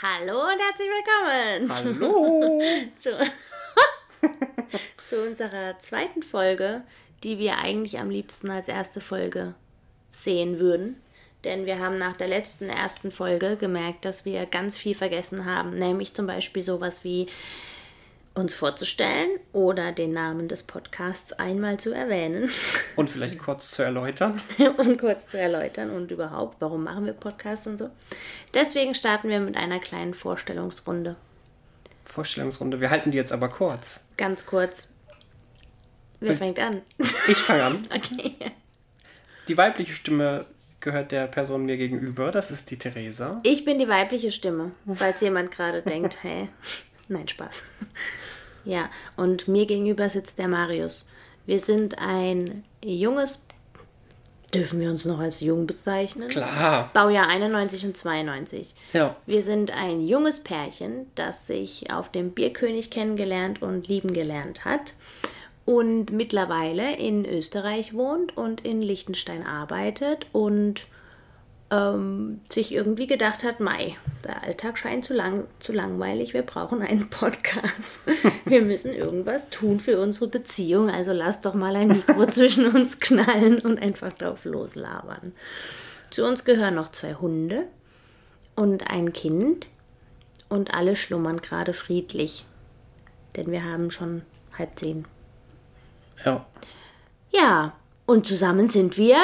Hallo und herzlich willkommen Hallo! zu, zu unserer zweiten Folge, die wir eigentlich am liebsten als erste Folge sehen würden. Denn wir haben nach der letzten ersten Folge gemerkt, dass wir ganz viel vergessen haben. Nämlich zum Beispiel sowas wie uns vorzustellen oder den Namen des Podcasts einmal zu erwähnen Und vielleicht kurz zu erläutern. und kurz zu erläutern und überhaupt, warum machen wir Podcasts und so. Deswegen starten wir mit einer kleinen Vorstellungsrunde. Vorstellungsrunde. Wir halten die jetzt aber kurz. Ganz kurz. Wer Willst- fängt an? Ich fange an. Okay. Die weibliche Stimme gehört der Person mir gegenüber. Das ist die Theresa. Ich bin die weibliche Stimme, falls jemand gerade denkt, hey, nein, Spaß. Ja, und mir gegenüber sitzt der Marius. Wir sind ein junges, dürfen wir uns noch als jung bezeichnen? Klar. Baujahr 91 und 92. Ja. Wir sind ein junges Pärchen, das sich auf dem Bierkönig kennengelernt und lieben gelernt hat und mittlerweile in Österreich wohnt und in Liechtenstein arbeitet und ähm, sich irgendwie gedacht hat, Mai, der Alltag scheint zu, lang, zu langweilig, wir brauchen einen Podcast. Wir müssen irgendwas tun für unsere Beziehung, also lass doch mal ein Mikro zwischen uns knallen und einfach drauf loslabern. Zu uns gehören noch zwei Hunde und ein Kind und alle schlummern gerade friedlich, denn wir haben schon halb zehn. Ja. Ja, und zusammen sind wir.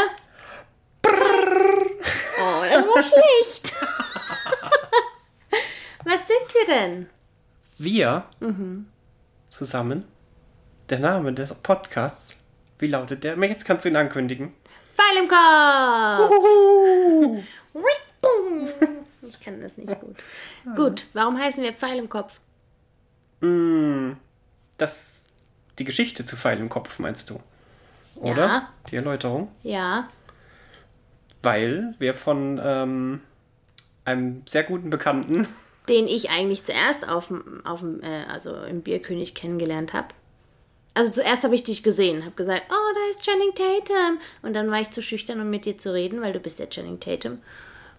Schlecht. Was sind wir denn? Wir zusammen. Der Name des Podcasts. Wie lautet der? Jetzt kannst du ihn ankündigen. Pfeil im Kopf! Ich kann das nicht gut. Gut, warum heißen wir Pfeil im Kopf? Das. Die Geschichte zu Pfeil im Kopf, meinst du? Oder? Ja. Die Erläuterung. Ja, Weil wir von ähm, einem sehr guten Bekannten den ich eigentlich zuerst auf, dem- auf äh, also im Bierkönig kennengelernt habe. Also zuerst habe ich dich gesehen, habe gesagt, oh, da ist Channing Tatum. Und dann war ich zu schüchtern, um mit dir zu reden, weil du bist ja Channing Tatum.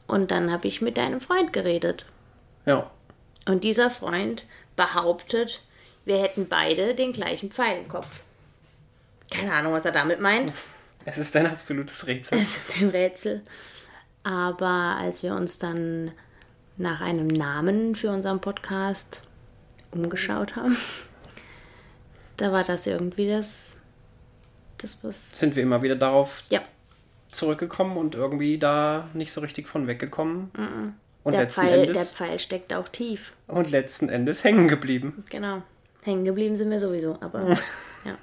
Und dann habe ich mit deinem Freund geredet. Ja. Und dieser Freund behauptet, wir hätten beide den gleichen Pfeil im Kopf. Keine Ahnung, was er damit meint. Es ist ein absolutes Rätsel. Es ist ein Rätsel. Aber als wir uns dann nach einem Namen für unseren Podcast umgeschaut haben, da war das irgendwie das, das was. Sind wir immer wieder darauf Ja, zurückgekommen und irgendwie da nicht so richtig von weggekommen. Und, der letzten Pfeil, der Endes, Pfeil steckt auch tief. und letzten Endes hängen geblieben. Genau. Hängen geblieben sind wir sowieso, aber ja.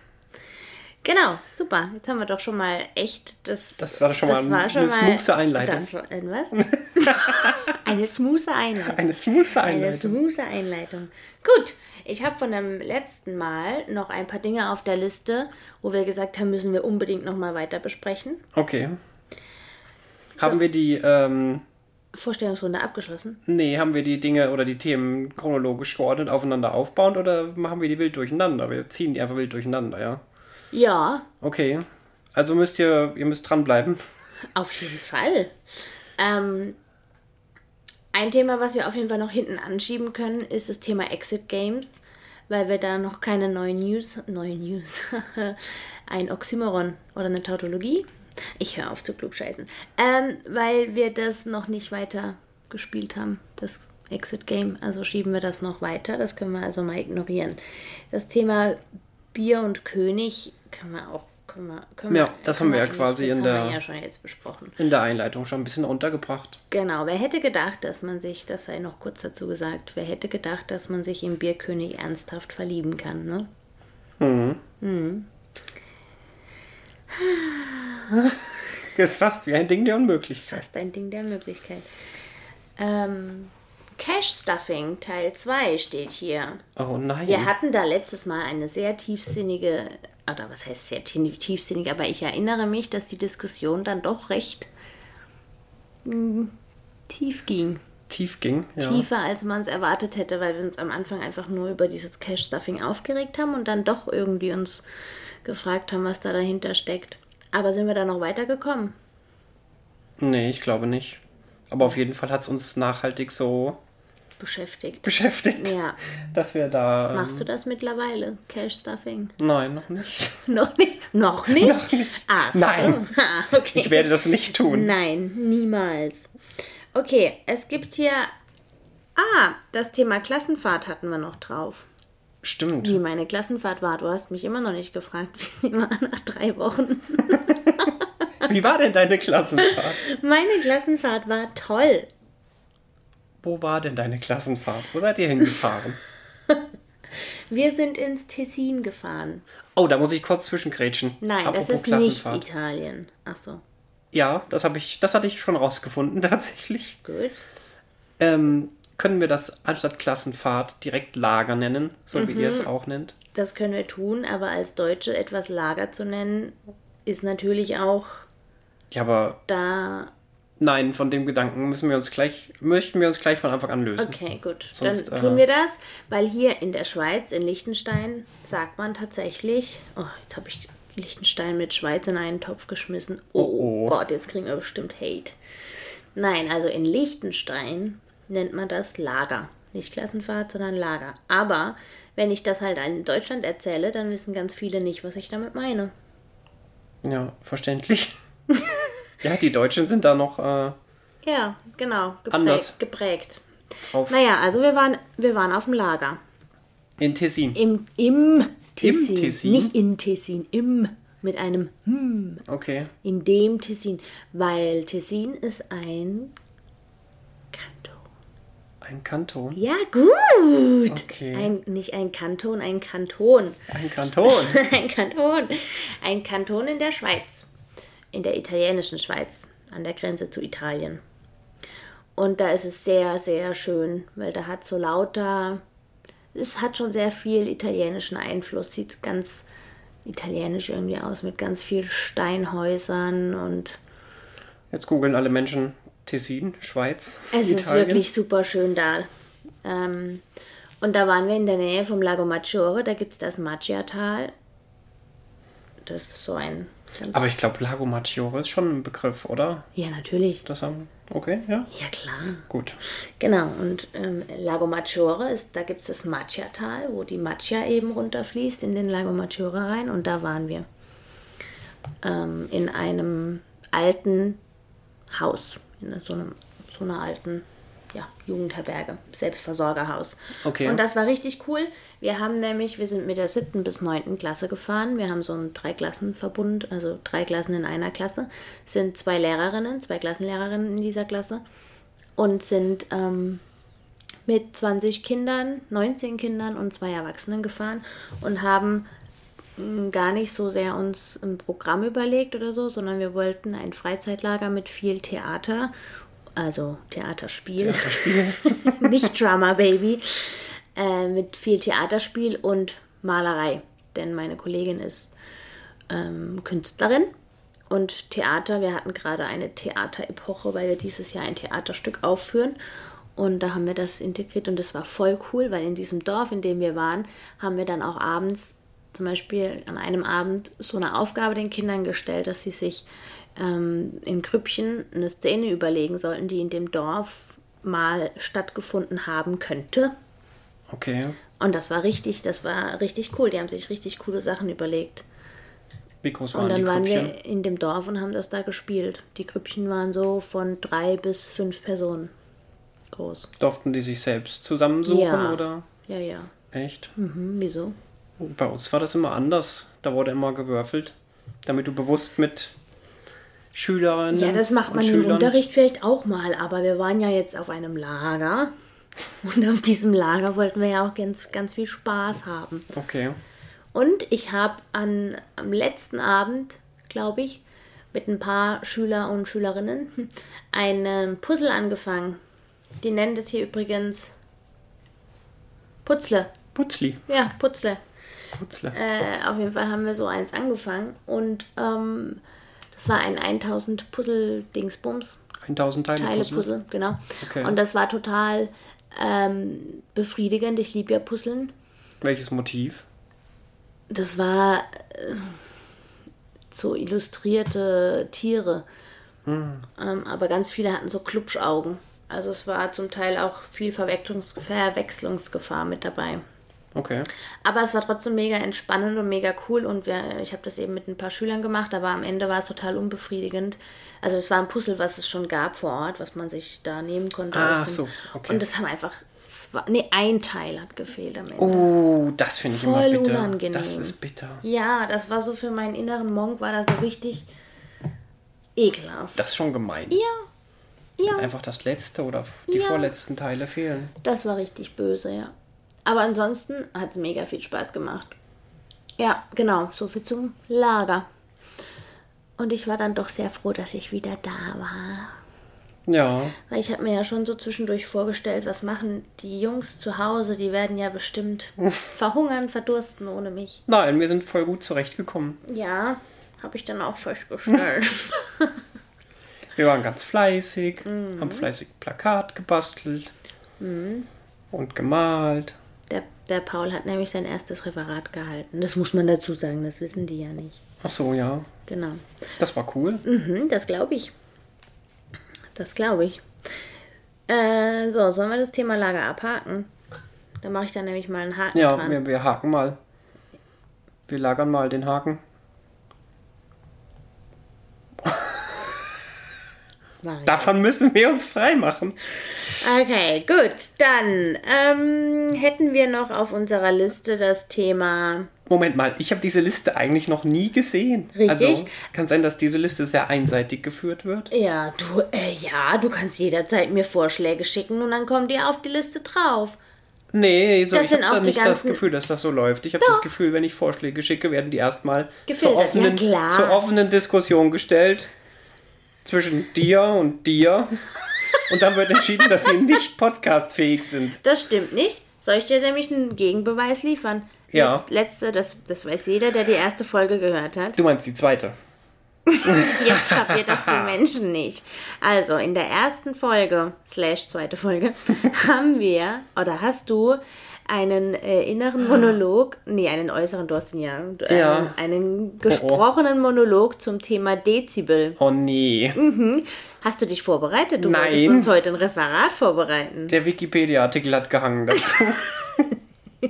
Genau, super. Jetzt haben wir doch schon mal echt das. Das war schon mal eine smooth Einleitung. Das war, ein was? eine smooth Einleitung. Eine smooth Eine Einleitung. smooth Einleitung. Gut, ich habe von dem letzten Mal noch ein paar Dinge auf der Liste, wo wir gesagt haben, müssen wir unbedingt noch mal weiter besprechen. Okay. Haben wir die, ähm, Vorstellungsrunde abgeschlossen. nee, haben wir die Dinge oder die Themen chronologisch geordnet aufeinander aufbauend oder machen wir die wild durcheinander? Wir ziehen die einfach wild durcheinander, ja? Ja, Okay. Also müsst ihr, ihr müsst dranbleiben. auf jeden Fall. Ähm, ein Thema, was wir auf jeden Fall noch hinten anschieben können, ist das Thema Exit Games, weil wir da noch keine neuen News, neue News, ein Oxymoron oder eine Tautologie. Ich höre auf zu klugscheißen. Ähm, weil wir das noch nicht weiter gespielt haben, das Exit Game. Also schieben wir das noch weiter. Das können wir also mal ignorieren. Das Thema Bier und König können wir auch. Können wir, können Ja, wir, das haben wir ja quasi in der- ja. In der Einleitung schon ein bisschen untergebracht. Genau, wer hätte gedacht, dass man sich, das sei noch kurz dazu gesagt, wer hätte gedacht, dass man sich im Bierkönig ernsthaft verlieben kann, ne? Das ist fast wie ein Ding der Unmöglichkeit. Fast ein Ding der Möglichkeit. Ähm, Cash Stuffing Teil 2 steht hier. Oh nein. Wir hatten da letztes Mal eine sehr tiefsinnige, oder was heißt sehr tie- tiefsinnig, aber ich erinnere mich, dass die Diskussion dann doch recht mh, tief ging. Tief ging. Ja. tiefer, als man es erwartet hätte, weil wir uns am Anfang einfach nur über dieses Cash-Stuffing aufgeregt haben und dann doch irgendwie uns gefragt haben, was da dahinter steckt. Aber sind wir da noch weitergekommen? Nee, ich glaube nicht. Aber auf jeden Fall hat es uns nachhaltig so beschäftigt. beschäftigt. Ja. Dass wir da. Ähm, Machst du das mittlerweile? Cash Stuffing? Nein, noch nicht. Noch nicht? Noch nicht? Noch nicht. Ach, Nein. So. Ah, okay. Ich werde das nicht tun. Nein, niemals. Okay, es gibt hier. Ah, das Thema Klassenfahrt hatten wir noch drauf. Stimmt. Wie meine Klassenfahrt war. Du hast mich immer noch nicht gefragt, wie sie war nach drei Wochen. Wie war denn deine Klassenfahrt? Meine Klassenfahrt war toll. Wo war denn deine Klassenfahrt? Wo seid ihr hingefahren? Wir sind ins Tessin gefahren. Oh, da muss ich kurz zwischengrätschen. Nein, Apropos das ist nicht. Italien. Ach so, Ja, das habe ich, das hatte ich schon rausgefunden tatsächlich. gut. Ähm, können wir das anstatt Klassenfahrt direkt Lager nennen, so wie ihr Mhm. es auch nennt? Das können wir tun, aber als Deutsche etwas Lager zu nennen, ist natürlich auch Ja, aber da. Nein, von dem Gedanken müssen wir uns gleich, möchten wir uns gleich von Anfang an lösen. Okay, gut. Sonst, Dann äh, tun wir das, weil hier in der Schweiz, in Liechtenstein, sagt man tatsächlich. Oh, jetzt habe ich Liechtenstein mit Schweiz in einen Topf geschmissen. Oh, Oh, oh. Gott, jetzt kriegen wir bestimmt Hate. Nein, also in Liechtenstein nennt man das Lager. Nicht Klassenfahrt, sondern Lager. Aber wenn ich das halt in Deutschland erzähle, dann wissen ganz viele nicht, was ich damit meine. Ja, verständlich. ja, die Deutschen sind da noch äh, Ja, genau. Geprägt. Anders. geprägt. drauf. Naja, also wir waren, wir waren auf dem Lager. In Tessin. Im, im Tessin. Tessin? Nicht in Tessin, im mit einem hm, Okay. in dem Tessin. Weil Tessin ist ein Kanton. Ein Kanton. Ja, gut. Okay. Ein, nicht ein Kanton, ein Kanton. Ein Kanton. ein Kanton. Ein Kanton in der Schweiz. In der italienischen Schweiz. An der Grenze zu Italien. Und da ist es sehr, sehr schön, weil da hat so lauter. Es hat schon sehr viel italienischen Einfluss. Sieht ganz italienisch irgendwie aus mit ganz viel Steinhäusern und Jetzt googeln alle Menschen Tessin, Schweiz, Es ist Italien. wirklich super schön da. Ähm, und da waren wir in der Nähe vom Lago Maggiore, da gibt es das Maggiatal. Das ist so ein ganz. Aber ich glaube, Lago Maggiore ist schon ein Begriff, oder? ja, natürlich. Das haben. Okay, ja. Ja, klar. Gut. Genau. Und ähm, Lago Maggiore, ist, da gibt es das Maggiatal, wo die Maggia eben runterfließt in den Lago Maggiore rein. Und da waren wir. Ähm, in einem alten Haus. In so, einem, so einer alten ja, Jugendherberge, Selbstversorgerhaus. Okay. Und das war richtig cool. Wir haben nämlich, wir sind mit der siebten bis neunten Klasse gefahren. Wir haben so einen Dreiklassenverbund, also drei Klassen in einer Klasse. Es sind zwei Lehrerinnen, zwei Klassenlehrerinnen in dieser Klasse und sind ähm, mit 20 Kindern, 19 Kindern und zwei Erwachsenen gefahren und haben mh, gar nicht so sehr uns ein Programm überlegt oder so, sondern wir wollten ein Freizeitlager mit viel Theater, also Theaterspiel, nicht Drama Baby, äh, mit viel Theaterspiel und Malerei. Denn meine Kollegin ist ähm, Künstlerin und Theater. Wir hatten gerade eine Theaterepoche, weil wir dieses Jahr ein Theaterstück aufführen. Und da haben wir das integriert und das war voll cool, weil in diesem Dorf, in dem wir waren, haben wir dann auch abends, zum Beispiel an einem Abend, so eine Aufgabe den Kindern gestellt, dass sie sich ähm, in Grüppchen eine Szene überlegen sollten, die in dem Dorf mal stattgefunden haben könnte. Okay. Und das war richtig, das war richtig cool. Die haben sich richtig coole Sachen überlegt. Wie groß waren Und dann die waren Grüppchen? wir in dem Dorf und haben das da gespielt. Die Grüppchen waren so von drei bis fünf Personen groß. Durften die sich selbst zusammensuchen Ja. oder? Ja, ja. Echt? Hm, wieso? Bei uns war das immer anders. Da wurde immer gewürfelt, damit du bewusst mit Schülerinnen Ja, das macht man im Unterricht vielleicht auch mal, aber wir waren ja jetzt auf einem Lager. Und auf diesem Lager wollten wir ja auch ganz, ganz viel Spaß haben. Okay. Und ich habe an am letzten Abend, glaube ich, mit ein paar Schüler und Schülerinnen ein ähm, Puzzle angefangen. Die nennen das hier übrigens Putzle. Putzli. Ja, Putzle. Putzler. Äh, auf jeden Fall haben wir so eins angefangen und ähm, das war ein 1000 Puzzle-Dingsbums. 1000 Teile, Teile Puzzle. Puzzle, genau. Okay. Und das war total ähm, befriedigend. Ich liebe ja Puzzeln. Welches Motiv? Das war äh, so illustrierte Tiere. Hm. Ähm, aber ganz viele hatten so Klubschaugen. Also es war zum Teil auch viel Verwechslungs Verwechslungsgefahr mit dabei. Okay. Aber es war trotzdem mega entspannend und mega cool und wir, ich habe das eben mit ein paar Schülern gemacht, aber am Ende war es total unbefriedigend. Also es war ein Puzzle, was es schon gab vor Ort, was man sich da nehmen konnte. Dem- so, okay. Und das haben einfach zwei, nee, ein Teil hat gefehlt am Ende. Oh, das finde ich immer Voll bitter. unangenehm. Das ist bitter. Ja, das war so für meinen inneren Monk, war das so richtig ekelhaft. Das ist schon gemein. Ja, ja, Einfach das letzte oder die Ja. vorletzten Teile fehlen. das war richtig böse, ja. Aber ansonsten hat es mega viel Spaß gemacht. Ja, genau, so viel zum Lager. Und ich war dann doch sehr froh, dass ich wieder da war. Ja. Weil ich habe mir ja schon so zwischendurch vorgestellt, was machen die Jungs zu Hause? Die werden ja bestimmt verhungern, verdursten ohne mich. Nein, wir sind voll gut zurechtgekommen. Ja, habe ich dann auch festgestellt. Wir waren ganz fleißig, Mhm. haben fleißig Plakat gebastelt und gemalt. Der, Paul hat nämlich sein erstes Referat gehalten. Das muss man dazu sagen, das wissen die ja nicht. Ach so, ja. Genau. Das war cool. Mhm, das glaube ich. Das glaube ich. Äh, so, sollen wir das Thema Lager abhaken? Da mache ich dann nämlich mal einen Haken Ja, dran. wir, wir haken mal. Wir lagern mal den Haken. Ich. Davon müssen wir uns frei machen. Okay, gut. Dann ähm, hätten wir noch auf unserer Liste das Thema. Moment mal, ich habe diese Liste eigentlich noch nie gesehen. Richtig. Also kann sein, dass diese Liste sehr einseitig geführt wird. Ja, du, äh, ja, du kannst jederzeit mir Vorschläge schicken und dann kommen die auf die Liste drauf. Nee, so, Das ich habe da nicht das Gefühl, dass das so läuft. Ich habe das Gefühl, wenn ich Vorschläge schicke, werden die erstmal zur ja, offenen, klar. zur offenen Diskussion gestellt. Zwischen dir und dir. Und dann wird entschieden, dass sie nicht podcastfähig sind. Das stimmt nicht. Soll ich dir nämlich einen Gegenbeweis liefern? Ja. Letz, letzte, das, das weiß jeder, der die erste Folge gehört hat. Du meinst die zweite. Jetzt verwirrt doch die Menschen nicht. Also, in der ersten Folge, slash zweite Folge, haben wir, oder hast du einen äh, inneren Monolog, nee, einen äußeren, du hast ihn ja, äh, Ja. einen gesprochenen Monolog zum Thema Dezibel. Oh nee. Hast du dich vorbereitet? Du Nein. wolltest uns heute ein Referat vorbereiten. Der Wikipedia-Artikel hat gehangen dazu.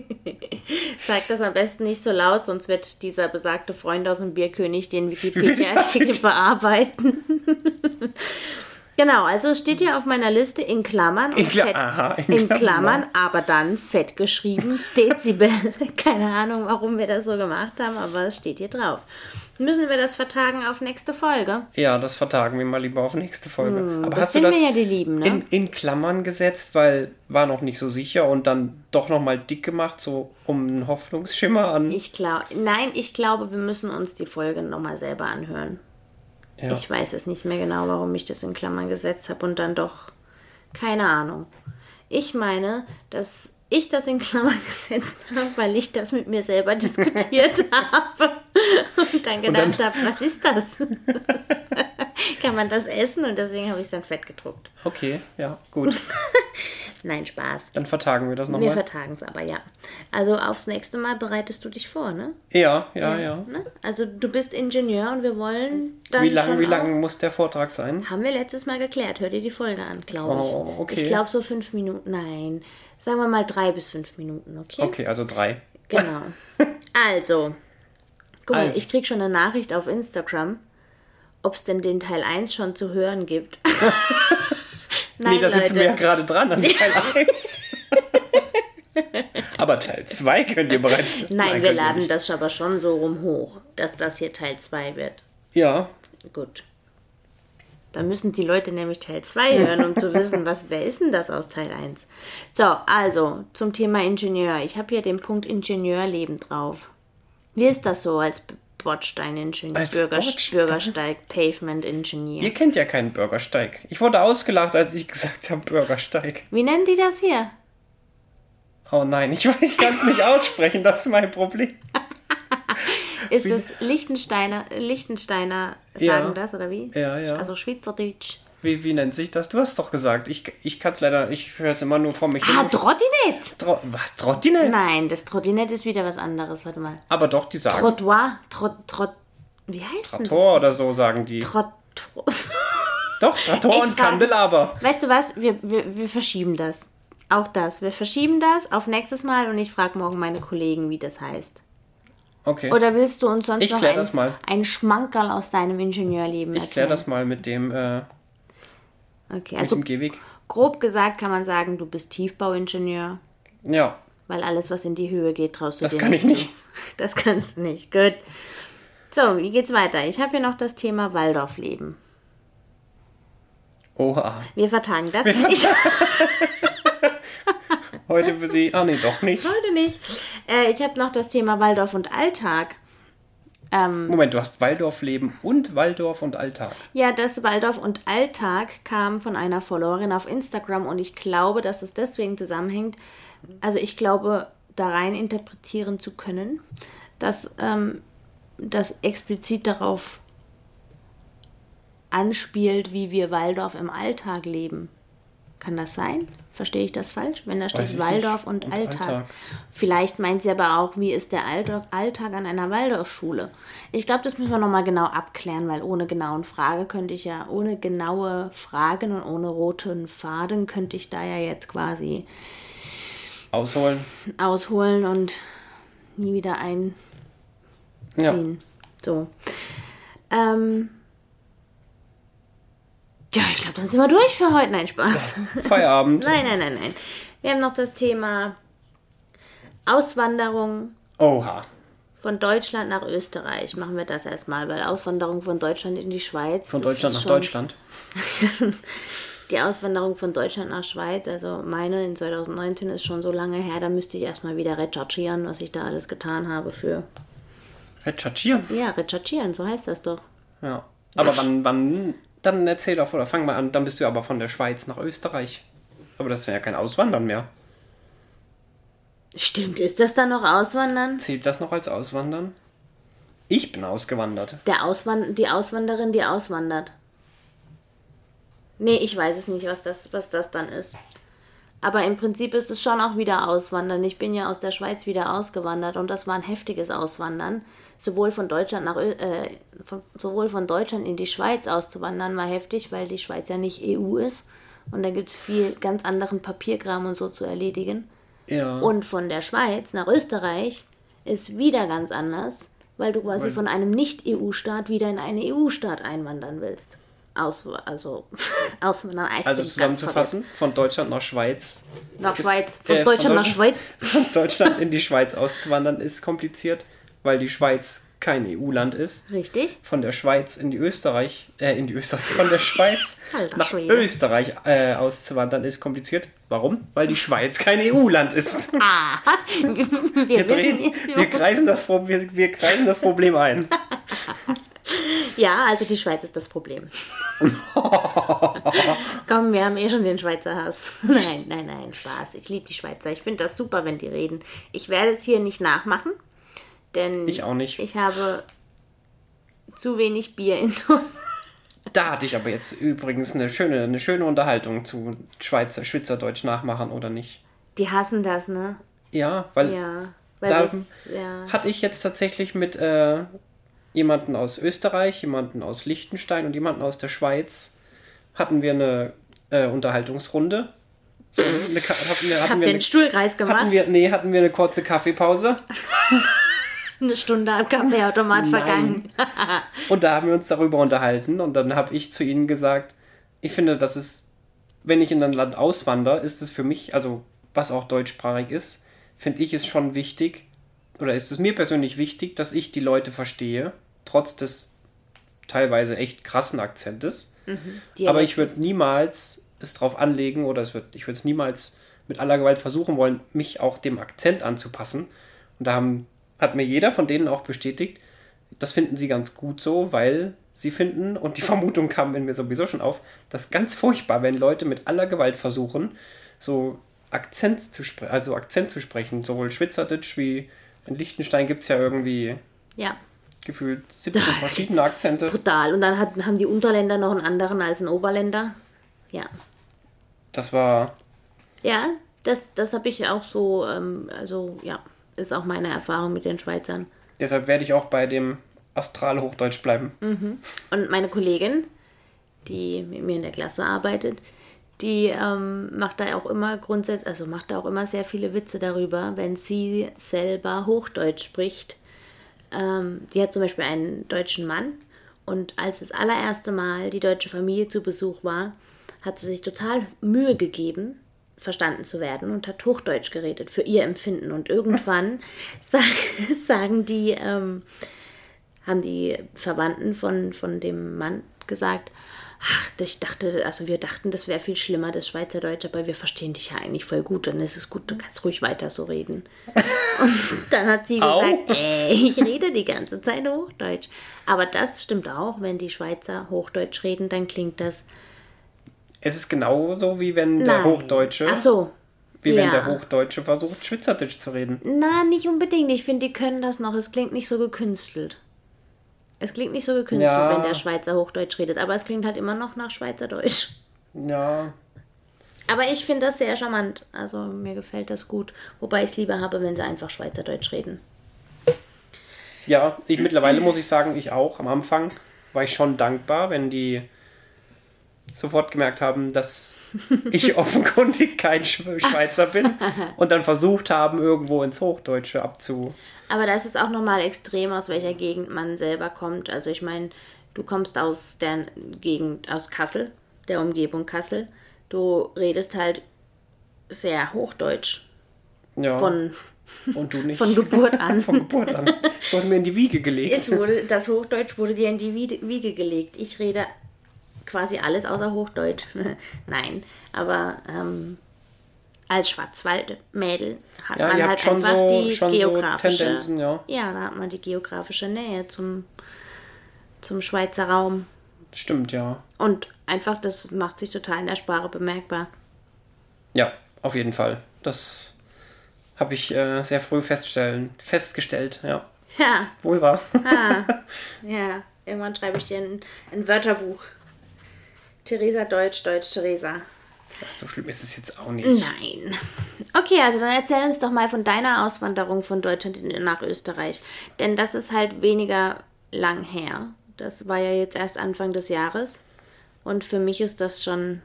Sag das am besten nicht so laut, sonst wird dieser besagte Freund aus dem Bierkönig den Wikipedia-Artikel bearbeiten. Genau, also es steht hier auf meiner Liste in Klammern und In Kla- fett, aha, in in Klammern. Klammern, aber dann fett geschrieben Dezibel. Keine Ahnung, warum wir das so gemacht haben, aber es steht hier drauf. Müssen wir das vertagen auf nächste Folge? ja, das vertagen wir mal lieber auf nächste Folge. Aber Hm, das hast du sind das wir ja die Lieben, ne? in, in Klammern gesetzt, weil war noch nicht so sicher und dann doch nochmal dick gemacht, so um einen Hoffnungsschimmer an. Ich glaube, nein, ich glaube, wir müssen uns die Folge nochmal selber anhören. Ja. Ich weiß es nicht mehr genau, warum ich das in Klammern gesetzt habe und dann doch keine Ahnung. Ich meine, dass ich das in Klammern gesetzt habe, weil ich das mit mir selber diskutiert habe und dann gedacht habe, was ist das? Kann man das essen? Und deswegen habe ich es dann fett gedruckt. Okay, ja, gut. Nein, Spaß. Dann vertagen wir das Wir nochmal. vertagen es aber, ja. Also aufs nächste Mal bereitest du dich vor, ne? Ja, ja, ja. Ne? Also du bist Ingenieur und wir wollen dann Wie lang, schon wie auch- lang muss der Vortrag sein? Haben wir letztes Mal geklärt. Hör dir die Folge an, glaube ich. Oh, okay. Ich glaube so fünf Minuten. Nein, sagen wir mal drei bis fünf Minuten, okay? Okay, also drei. Genau. Also, guck mal, Also. ich krieg schon eine Nachricht auf Instagram, ob es denn den Teil 1 schon zu hören gibt. Nein, nee, da sitzen wir ja gerade dran an Teil 1. Aber Teil 2 könnt ihr bereits. Nein, wir könnt ihr laden das aber schon so rum hoch, dass das hier Teil 2 wird. Ja, Gut. Dann müssen die Leute nämlich Teil 2 hören, um zu wissen, was, wer ist denn das aus Teil 1? So, also zum Thema Ingenieur. Ich habe hier den Punkt Ingenieurleben drauf. Wie ist das so als Bordstein-Ingenieur, Als Bürger, Bordstein? Bürgersteig, Pavement-Ingenieur? ihr kennt ja keinen Bürgersteig. Ich wurde ausgelacht, als ich gesagt habe Bürgersteig. Wie nennen die das hier? Oh nein, ich weiß, ich kann es nicht aussprechen, das ist mein Problem. Ist es Lichtensteiner, Lichtensteiner sagen Ja. das oder wie? Ja, ja. Also Schweizerdeutsch. Wie, wie nennt sich das? Du hast doch gesagt, ich, ich kann es leider, ich höre es immer nur vor mich Ah. Trottinett! Tro was, Trottinett? Nein, das Trottinett ist wieder was anderes. Warte mal. Aber doch, die sagen Trottoir, Trott, Trott, wie heißt denn das? Tor oder so, sagen die. Trott, Tro- Doch, Traktor Ich und frage- Kandelaber. Weißt du was? Wir, wir, wir verschieben das. Auch das. Wir verschieben das auf nächstes Mal und ich frage morgen meine Kollegen, wie das heißt. Okay. Oder willst du uns sonst Ich noch ein, das mal. ein Schmankerl aus deinem Ingenieurleben ich erzählen? kläre das mal mit dem, äh, Okay, also grob gesagt kann man sagen, du bist Tiefbauingenieur, Ja, weil alles, was in die Höhe geht, traust du Das dir kann nicht ich zu. nicht. Das kannst du nicht. Gut. So, wie geht's weiter? Ich habe hier noch das Thema Waldorfleben. oha. Wir vertagen das. Ich, Heute für Sie, ah nee, doch nicht. heute nicht. Äh, ich habe noch das Thema Waldorf und Alltag. Ähm, Moment, du hast Waldorfleben und Waldorf und Alltag. Ja, das Waldorf und Alltag kam von einer Followerin auf Instagram und ich glaube, dass es deswegen zusammenhängt. Also ich glaube, da rein interpretieren zu können, dass ähm, das explizit darauf anspielt, wie wir Waldorf im Alltag leben. Kann das sein? Verstehe ich das falsch? Wenn da steht Waldorf und, Und Alltag. Alltag. Vielleicht meint sie aber auch, wie ist der Alltag, Alltag an einer Waldorfschule? Ich glaube, das müssen wir nochmal genau abklären, weil ohne genauen Frage könnte ich ja, ohne genaue Fragen und ohne roten Faden könnte ich da ja jetzt quasi Ausholen. ausholen und nie wieder einziehen. Ja. So. Ähm. Ja, ich glaube, dann sind wir durch für heute. Nein, Spaß. Feierabend. Nein, nein, nein, nein. Wir haben noch das Thema Auswanderung Oha. von Deutschland nach Österreich. Machen wir das erstmal, weil Auswanderung von Deutschland in die Schweiz. Von Deutschland nach Deutschland. Die Auswanderung von Deutschland nach Schweiz, also meine in 2019 ist schon so lange her, da müsste ich erstmal wieder recherchieren, was ich da alles getan habe für. Recherchieren. Ja, recherchieren, so heißt das doch. Ja. Aber wann, wann, dann erzähl doch, oder fang mal an, dann bist du aber von der Schweiz nach Österreich. Aber das ist ja kein Auswandern mehr. Stimmt, ist das dann noch Auswandern? Zählt das noch als Auswandern? Ich bin ausgewandert. Der Auswan die Auswanderin, die auswandert. Nee, ich weiß es nicht, was das, was das dann ist. Aber im Prinzip ist es schon auch wieder Auswandern. Ich bin ja aus der Schweiz wieder ausgewandert und das war ein heftiges Auswandern. Sowohl von Deutschland nach äh, von, sowohl von Deutschland in die Schweiz auszuwandern war heftig, weil die Schweiz ja nicht EU ist. Und da gibt es viel ganz anderen Papierkram und so zu erledigen. Ja. Und von der Schweiz nach Österreich ist wieder ganz anders, weil du quasi Weil- von einem Nicht-EU-Staat wieder in einen EU-Staat einwandern willst. Aus, also einfach also zusammenzufassen, von Deutschland nach Schweiz. Nach ist- Schweiz. Von äh, Deutschland nach Deutschland- Schweiz. Von Deutschland in die Schweiz auszuwandern ist kompliziert, weil die Schweiz kein EU-Land ist. Richtig? Von der Schweiz in die Österreich, äh, in die Österreich, von der Schweiz nach Schwede. Österreich äh, auszuwandern ist kompliziert. Warum? Weil die Schweiz kein EU-Land ist. Aha. Wir, wir drehen, wir, kreisen das, wir, wir kreisen das Problem ein. Ja, also die Schweiz ist das Problem. Komm, wir haben eh schon den Schweizer Hass. Nein, nein, nein, Spaß. Ich liebe die Schweizer. Ich finde das super, wenn die reden. Ich werde es hier nicht nachmachen, denn Ich auch nicht. ich habe zu wenig Bier in Da hatte ich aber jetzt übrigens eine schöne, eine schöne Unterhaltung zu Schweizer, Schweizerdeutsch nachmachen oder nicht. Die hassen das, ne? Ja, weil Ja. Weil Da- das, ja. hatte ich jetzt tatsächlich mit äh, jemanden aus Österreich, jemanden aus Liechtenstein und jemanden aus der Schweiz hatten wir eine äh, Unterhaltungsrunde. So, eine, hatten wir, hatten habe wir den eine, Stuhlkreis gemacht. hatten wir, nee, hatten wir eine kurze Kaffeepause. eine Stunde am Kaffeeautomat vergangen. Und da haben wir uns darüber unterhalten und dann habe ich zu ihnen gesagt, ich finde, dass es, wenn ich in ein Land auswandere, ist es für mich, also was auch deutschsprachig ist, finde ich es schon wichtig, oder ist es mir persönlich wichtig, dass ich die Leute verstehe, trotz des teilweise echt krassen Akzentes. Aber ich würde niemals es drauf anlegen oder es wird, ich würde es niemals mit aller Gewalt versuchen wollen, mich auch dem Akzent anzupassen. Und da haben, hat mir jeder von denen auch bestätigt, das finden sie ganz gut so, weil sie finden, und die Vermutung kam in mir sowieso schon auf, das ist ganz furchtbar, wenn Leute mit aller Gewalt versuchen, so Akzent zu sprechen, also Akzent zu sprechen, sowohl Schweizerdeutsch wie in Liechtenstein gibt es ja irgendwie Ja, gefühlt 17 verschiedene Akzente. brutal. Und dann hat, haben die Unterländer noch einen anderen als ein Oberländer. Ja. Das war Ja, das, das habe ich auch so, ähm, also ja, ist auch meine Erfahrung mit den Schweizern. Deshalb werde ich auch bei dem Astralhochdeutsch bleiben. Und meine Kollegin, die mit mir in der Klasse arbeitet, die ähm, macht da auch immer grundsätzlich, also macht da auch immer sehr viele Witze darüber, wenn sie selber Hochdeutsch spricht. Ähm, die hat zum Beispiel einen deutschen Mann und als das allererste Mal die deutsche Familie zu Besuch war, hat sie sich total Mühe gegeben, verstanden zu werden und hat Hochdeutsch geredet für ihr Empfinden. Und irgendwann sag, sagen die, ähm, haben die Verwandten von, von dem Mann gesagt, ach, ich dachte, also wir dachten, das wäre viel schlimmer, das Schweizerdeutsch, aber wir verstehen dich ja eigentlich voll gut, dann ist es gut, du kannst ruhig weiter so reden. Und dann hat sie gesagt, ey, ich rede die ganze Zeit Hochdeutsch. Aber das stimmt auch, wenn die Schweizer Hochdeutsch reden, dann klingt das. Es ist genauso wie wenn der Nein. Hochdeutsche, Ach so. wie wenn ja. der Hochdeutsche versucht, Schweizerdeutsch zu reden. Na, nicht unbedingt. Ich finde, die können das noch. Es klingt nicht so gekünstelt. Es klingt nicht so gekünstelt, Ja. wenn der Schweizer Hochdeutsch redet, aber es klingt halt immer noch nach Schweizerdeutsch. Ja, Aber ich finde das sehr charmant. Also mir gefällt das gut. Wobei ich es lieber habe, wenn sie einfach Schweizerdeutsch reden. Ja, ich mittlerweile muss ich sagen, ich auch. Am Anfang war ich schon dankbar, wenn die sofort gemerkt haben, dass ich offenkundig kein Sch- Schweizer bin und dann versucht haben, irgendwo ins Hochdeutsche abzu. Aber das ist auch nochmal extrem, aus welcher Gegend man selber kommt. Also ich meine, du kommst aus der Gegend, aus Kassel, der Umgebung Kassel. Du redest halt sehr Hochdeutsch. Ja, Von, und du nicht. von Geburt an. Von Geburt an. Das wurde mir in die Wiege gelegt. Es wurde, das Hochdeutsch wurde dir in die Wiege gelegt. Ich rede quasi alles außer Hochdeutsch. Nein, aber ähm, als Schwarzwaldmädel hat Ja, man halt einfach so- die so geografische. Tendenzen, ja. ja, da hat man die geografische Nähe zum, zum Schweizer Raum. Stimmt, ja. Und einfach, das macht sich total in der Sprache bemerkbar. Ja, auf jeden Fall. Das habe ich äh, sehr früh feststellen, festgestellt, ja. Ja, Wohl wahr. ja. Irgendwann schreibe ich dir ein, ein Wörterbuch. Theresa Deutsch, Deutsch Theresa. so schlimm ist es jetzt auch nicht. Nein. Okay, also dann erzähl uns doch mal von deiner Auswanderung von Deutschland nach Österreich. Denn das ist halt weniger lang her. Das war ja jetzt erst Anfang des Jahres. Und für mich ist das schon.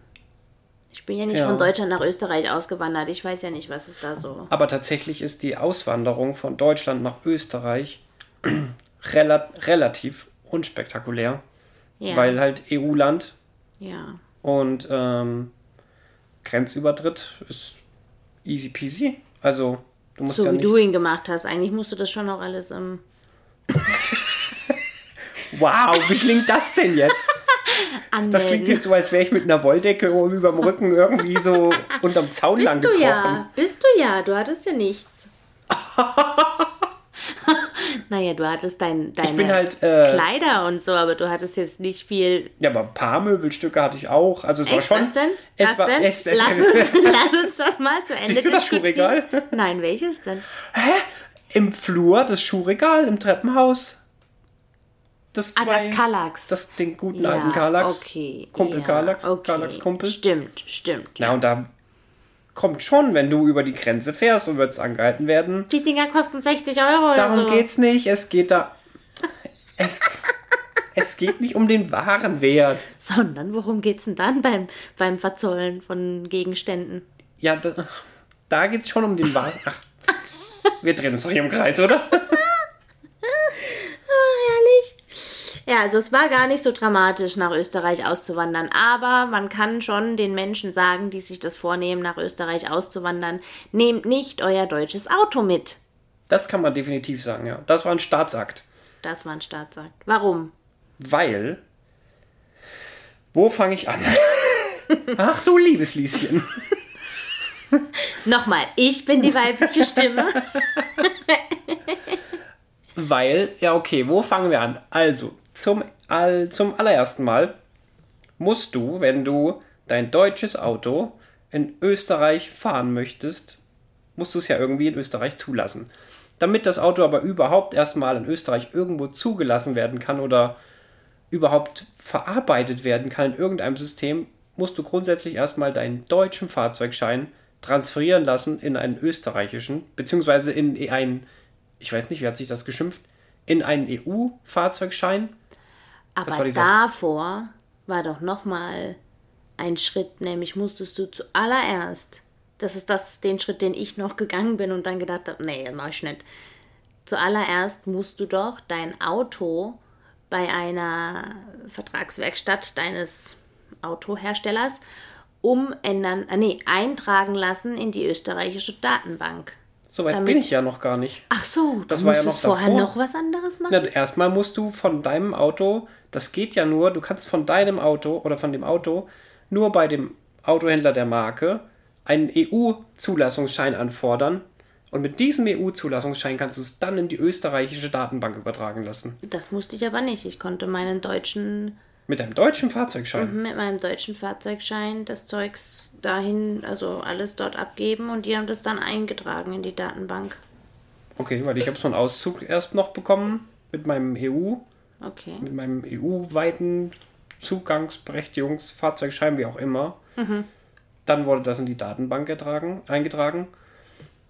Ich bin ja nicht Ja. von Deutschland nach Österreich ausgewandert. Ich weiß ja nicht, was ist da so. Aber tatsächlich ist die Auswanderung von Deutschland nach Österreich rela relativ unspektakulär, Ja. weil halt EU-Land ja. und ähm, Grenzübertritt ist easy peasy. Also du musst So ja wie nicht. du ihn gemacht hast. Eigentlich musst du das schon noch alles ähm, Wow, wie klingt das denn jetzt? anmelden. Das klingt jetzt so, als wäre ich mit einer Wolldecke über dem Rücken irgendwie so unterm Zaun lang Bist du gekrochen. ja. Bist du ja. Du hattest ja nichts. Naja, du hattest dein, deine halt, äh, Kleider und so, aber du hattest jetzt nicht viel. Ja, aber ein paar Möbelstücke hatte ich auch. Also es war Echt, schon. was denn? Es was war, denn? Es, es, lass, uns, lass uns das mal zu Ende Siehst du das. Schuhregal? Nein, welches denn? Im Flur das Schuhregal im Treppenhaus. Das Ah, zwei, das Kallax. Das den guten ja, alten Kallax. Okay. Kumpel ja, Kallax. Okay. Kallax Kumpel. Stimmt, stimmt. Na, und da kommt schon, wenn du über die Grenze fährst und würdest angehalten werden. Die Dinger kosten 60 Euro oder Darum so. geht's nicht. Es geht da. Es, es geht nicht um den wahren Wert. Sondern worum geht's denn dann beim, beim Verzollen von Gegenständen? Ja, da, da geht's schon um den wahren. Ach, wir drehen uns doch hier im Kreis, oder? Ja, also es war gar nicht so dramatisch, nach Österreich auszuwandern. Aber man kann schon den Menschen sagen, die sich das vornehmen, nach Österreich auszuwandern, nehmt nicht euer deutsches Auto mit. Das kann man definitiv sagen, ja. Das war ein Staatsakt. Das war ein Staatsakt. Warum? Weil. Wo fange ich an? Ach du liebes Lieschen. Nochmal, ich bin die weibliche Stimme. Weil, ja, okay, wo fangen wir an? Also, zum, all, zum allerersten Mal musst du, wenn du dein deutsches Auto in Österreich fahren möchtest, musst du es ja irgendwie in Österreich zulassen. Damit das Auto aber überhaupt erstmal in Österreich irgendwo zugelassen werden kann oder überhaupt verarbeitet werden kann in irgendeinem System, musst du grundsätzlich erstmal deinen deutschen Fahrzeugschein transferieren lassen in einen österreichischen, beziehungsweise in einen, ich weiß nicht, wie hat sich das geschimpft, in einen EU-Fahrzeugschein. war Aber Sache. davor war doch nochmal ein Schritt, nämlich musstest du zuallererst, das ist das, den Schritt, den ich noch gegangen bin und dann gedacht habe, nee, mach ich nicht. Zuallererst musst du doch dein Auto bei einer Vertragswerkstatt deines Autoherstellers umändern, äh, nee, eintragen lassen in die österreichische Datenbank. Soweit Damit- bin ich ja noch gar nicht. Ach so, Das du war ja noch vorher davor. noch was anderes machen? Na, erstmal musst du von deinem Auto, das geht ja nur, du kannst von deinem Auto oder von dem Auto nur bei dem Autohändler der Marke einen EU-Zulassungsschein anfordern. Und mit diesem EU-Zulassungsschein kannst du es dann in die österreichische Datenbank übertragen lassen. Das musste ich aber nicht. Ich konnte meinen deutschen, Mit deinem deutschen Fahrzeugschein. mit meinem deutschen Fahrzeugschein das Zeugs dahin, also alles dort abgeben und die haben das dann eingetragen in die Datenbank. Okay, weil ich habe so einen Auszug erst noch bekommen mit meinem EU, Okay. mit meinem EU-weiten Zugangsberechtigungsfahrzeugschein, wie auch immer. Dann wurde das in die Datenbank getragen, eingetragen.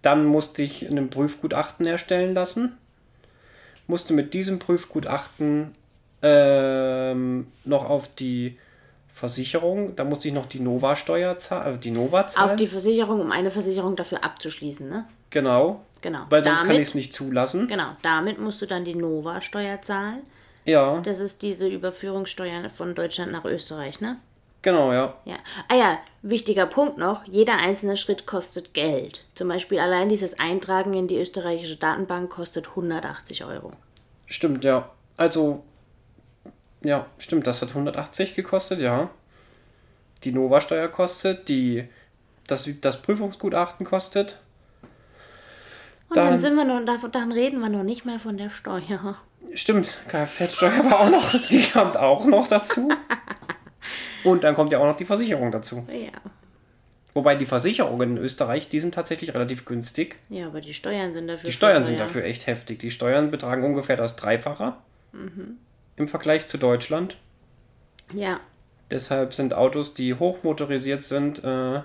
Dann musste ich einen Prüfgutachten erstellen lassen. Musste mit diesem Prüfgutachten ähm, noch auf die Versicherung, da musste ich noch die Nova-Steuer zahlen, äh, die Nova zahlen. Auf die Versicherung, um eine Versicherung dafür abzuschließen, ne? genau. Genau. Weil sonst kann damit, ich es nicht zulassen. Genau, damit musst du dann die Nova-Steuer zahlen. Ja, Das ist diese Überführungssteuer von Deutschland nach Österreich, ne? genau, ja. Ja. Ah ja, wichtiger Punkt noch, jeder einzelne Schritt kostet Geld. Zum Beispiel allein dieses Eintragen in die österreichische Datenbank kostet 180 Euro. Stimmt, ja. Also, ja, stimmt, das hat 180 gekostet, ja. Die Nova-Steuer kostet, die, das, das Prüfungsgutachten kostet. Und dann, Dann- sind wir noch, davon- dann reden wir noch nicht mehr von der Steuer. Stimmt, Kfz-Steuer war auch noch, die kommt auch noch dazu. Und dann kommt ja auch noch die Versicherung dazu. Ja. Wobei die Versicherungen in Österreich, die sind tatsächlich relativ günstig. Ja, aber die Steuern sind dafür. Die Steuern teuer. sind dafür echt heftig. Die Steuern betragen ungefähr das Dreifache im Vergleich zu Deutschland. Ja. Deshalb sind Autos, die hochmotorisiert sind, äh,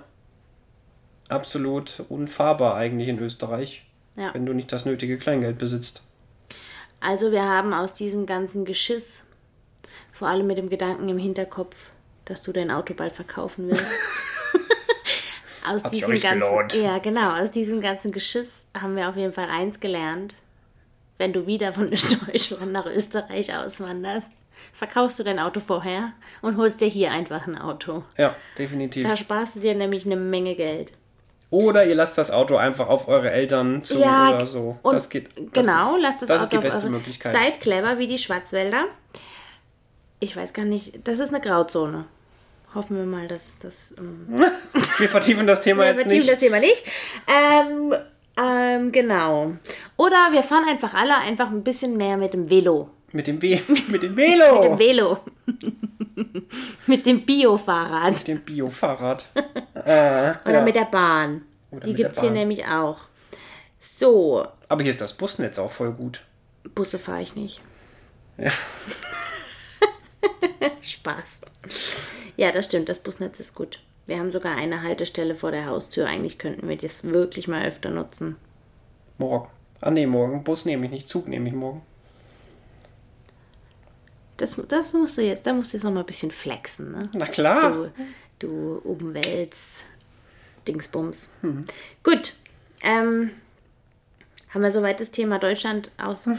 absolut unfahrbar eigentlich in Österreich, Ja. wenn du nicht das nötige Kleingeld besitzt. Also wir haben aus diesem ganzen Geschiss, vor allem mit dem Gedanken im Hinterkopf, dass du dein Auto bald verkaufen willst. aus Hat diesem ganzen, gelohnt. ja genau, aus diesem ganzen Geschiss haben wir auf jeden Fall eins gelernt: Wenn du wieder von Deutschland nach Österreich auswanderst, verkaufst du dein Auto vorher und holst dir hier einfach ein Auto. Ja, definitiv. Da sparst du dir nämlich eine Menge Geld. Oder ihr lasst das Auto einfach auf eure Eltern zu Ja, oder so. das geht. Das genau, ist, lasst das, das Auto ist die auf beste eure... Möglichkeit. Seid clever wie die Schwarzwälder. Ich weiß gar nicht, das ist eine Grauzone. Hoffen wir mal, dass das... Ähm, Wir vertiefen das Thema wir jetzt vertiefen nicht. das Thema nicht. Ähm, ähm, genau. Oder wir fahren einfach alle einfach ein bisschen mehr mit dem Velo. Mit dem, We mit dem Velo. Mit dem Velo. mit dem Bio-Fahrrad. Mit dem Bio-Fahrrad. Oder Ja. mit der Bahn. Oder Die gibt es hier nämlich auch. So, Aber hier ist das Busnetz auch voll gut. Busse fahre ich nicht. Ja. Spaß. Ja, das stimmt, das Busnetz ist gut. Wir haben sogar eine Haltestelle vor der Haustür. Eigentlich könnten wir das wirklich mal öfter nutzen. Morgen. Ah nee, morgen. Bus nehme ich nicht, Zug nehme ich morgen. Das, das musst du jetzt, da musst du jetzt noch mal ein bisschen flexen, ne? Na klar. Du, du Umwelts Dingsbums. Mhm. Gut. Ähm, haben wir soweit das Thema Deutschland, Aus, äh,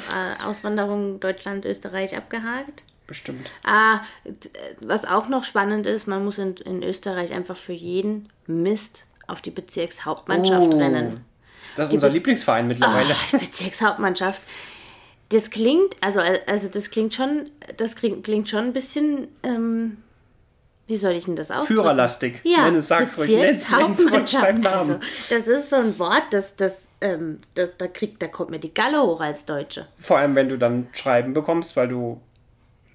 Auswanderung Deutschland, Österreich abgehakt? Bestimmt. Ah, d- was auch noch spannend ist, man muss in, in Österreich einfach für jeden Mist auf die Bezirkshauptmannschaft Oh. rennen. Das ist unser Be- Lieblingsverein mittlerweile. Ah, die Bezirkshauptmannschaft. Das klingt, also, also das klingt schon, das klingt, klingt schon ein bisschen, ähm, wie soll ich denn das ausdrücken? Führerlastig. Ja, Wenn du sagst, Bezirkshauptmannschaft. Also, das ist so ein Wort, das, das, ähm, das, da kriegt, da kommt mir die Galle hoch als Deutsche. Vor allem, wenn du dann Schreiben bekommst, weil du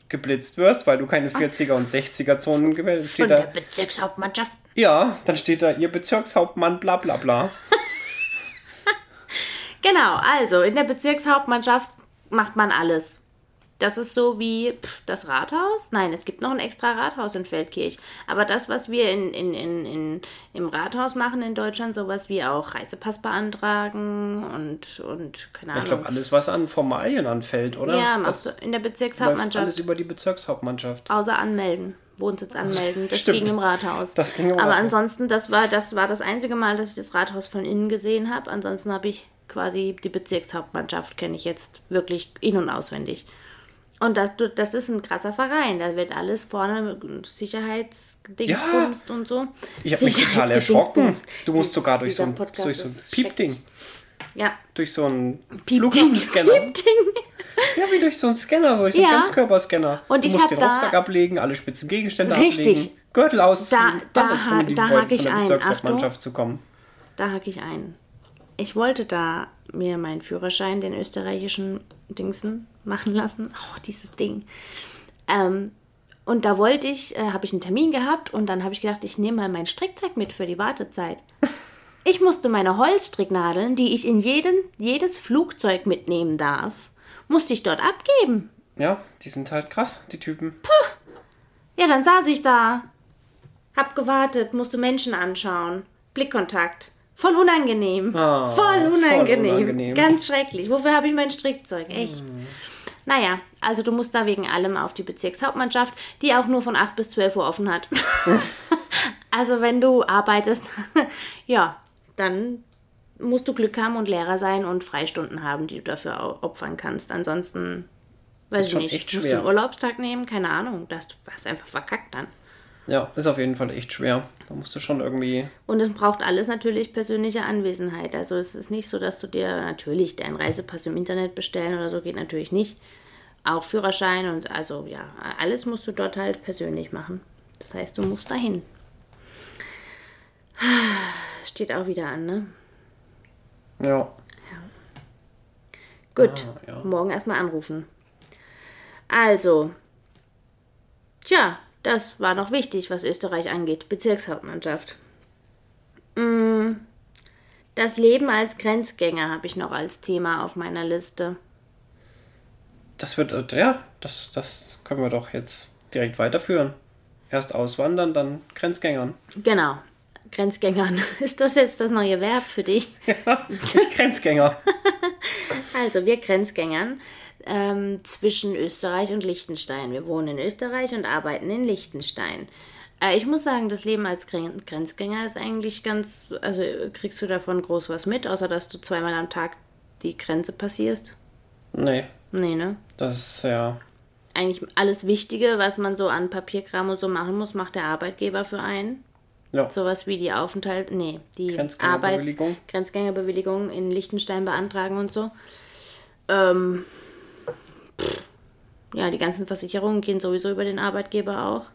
geblitzt wirst, weil du keine 40er und 60er Zonen gewählt Von steht der. Bezirkshauptmannschaft. Ja, dann steht da ihr Bezirkshauptmann, bla bla bla. Genau, also in der Bezirkshauptmannschaft macht man alles. Das ist so wie pff, das Rathaus. Nein, es gibt noch ein extra Rathaus in Feldkirch. Aber das, was wir in, in, in, in, im Rathaus machen in Deutschland, sowas wie auch Reisepass beantragen und, und keine Ahnung. Ich glaube, alles, was an Formalien anfällt, oder? ja, machst das du in der Bezirkshauptmannschaft. alles über die Bezirkshauptmannschaft. Außer anmelden. Wohnsitz anmelden. Das Stimmt. ging im Rathaus. Das ging im Aber Rathaus. ansonsten, das war, das war das einzige Mal, dass ich das Rathaus von innen gesehen habe. Ansonsten habe ich quasi die Bezirkshauptmannschaft, kenne ich jetzt wirklich in- und auswendig. Und das, das ist ein krasser Verein. Da wird alles vorne Sicherheitsdingsbumst und so. Ich habe mich total erschrocken. Du musst sogar durch so ein, durch so ein Piepding. Ja, durch so einen. Piepding. Ja, wie durch so einen Scanner, durch so einen Ja. Ganzkörperscanner. Und du ich musst den Rucksack ablegen, alle spitzen Gegenstände Richtig. ablegen, Gürtel ausziehen, Da- da ha- um da hake ich ein. Bezirkshauptmannschaft zu kommen. Da hake ich ein. Ich wollte da mir meinen Führerschein, den österreichischen Dingsen, machen lassen. Oh, dieses Ding. Ähm, und da wollte ich, äh, habe ich einen Termin gehabt und dann habe ich gedacht, ich nehme mal mein Strickzeug mit für die Wartezeit. Ich musste meine Holzstricknadeln, die ich in jeden, jedes Flugzeug mitnehmen darf, musste ich dort abgeben. Ja, die sind halt krass, die Typen. Ja, dann saß ich da, hab gewartet, musste Menschen anschauen, Blickkontakt. Voll unangenehm. Ah, voll, voll unangenehm. unangenehm. Ganz schrecklich. Wofür habe ich mein Strickzeug? Echt. Naja, also du musst da wegen allem auf die Bezirkshauptmannschaft, die auch nur von 8 bis 12 Uhr offen hat. also wenn du arbeitest, ja, dann musst du Glück haben und Lehrer sein und Freistunden haben, die du dafür opfern kannst. Ansonsten, weiß ich nicht, musst du einen Urlaubstag nehmen, keine Ahnung, das hast einfach verkackt dann. Ja, ist auf jeden Fall echt schwer. Da musst du schon irgendwie. Und es braucht alles natürlich persönliche Anwesenheit. Also es ist nicht so, dass du dir natürlich deinen Reisepass im Internet bestellen oder so geht natürlich nicht. Auch Führerschein und also ja, alles musst du dort halt persönlich machen. Das heißt, du musst dahin. Steht auch wieder an, ne? Ja. Gut, Ah, ja. morgen erstmal anrufen. Also, tja, das war noch wichtig, was Österreich angeht. Bezirkshauptmannschaft. Mm, Das Leben als Grenzgänger habe ich noch als Thema auf meiner Liste. Das wird, äh, ja, das, das können wir doch jetzt direkt weiterführen. Erst auswandern, dann Grenzgängern. Genau, Grenzgängern. Ist das jetzt das neue Verb für dich? Ich Grenzgänger. Also, wir Grenzgängern ähm, zwischen Österreich und Liechtenstein. Wir wohnen in Österreich und arbeiten in Liechtenstein. Äh, ich muss sagen, das Leben als Gren Grenzgänger ist eigentlich ganz. Also, kriegst du davon groß was mit, außer dass du zweimal am Tag die Grenze passierst? Nee, Nee, ne? das ist ja. Eigentlich alles Wichtige, was man so an Papierkram und so machen muss, macht der Arbeitgeber für einen. Ja, Sowas wie die Aufenthalt, nee, die Grenzgängerbewilligung. Arbeits Grenzgängerbewilligung in Liechtenstein beantragen und so. Ähm, ja, die ganzen Versicherungen gehen sowieso über den Arbeitgeber auch.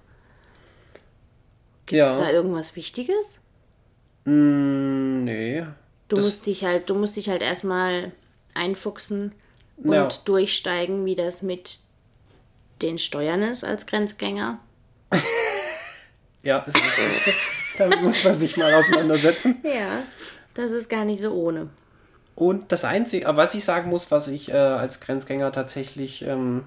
Gibt es Ja. da irgendwas Wichtiges? Mm, nee. Du Das- musst dich halt, du musst dich halt erstmal einfuchsen und Ja. durchsteigen, wie das mit den Steuern ist als Grenzgänger. Ja, ist. Damit muss man sich mal auseinandersetzen. Ja, das ist gar nicht so ohne. Und das Einzige, was ich sagen muss, was ich äh, als Grenzgänger tatsächlich ähm,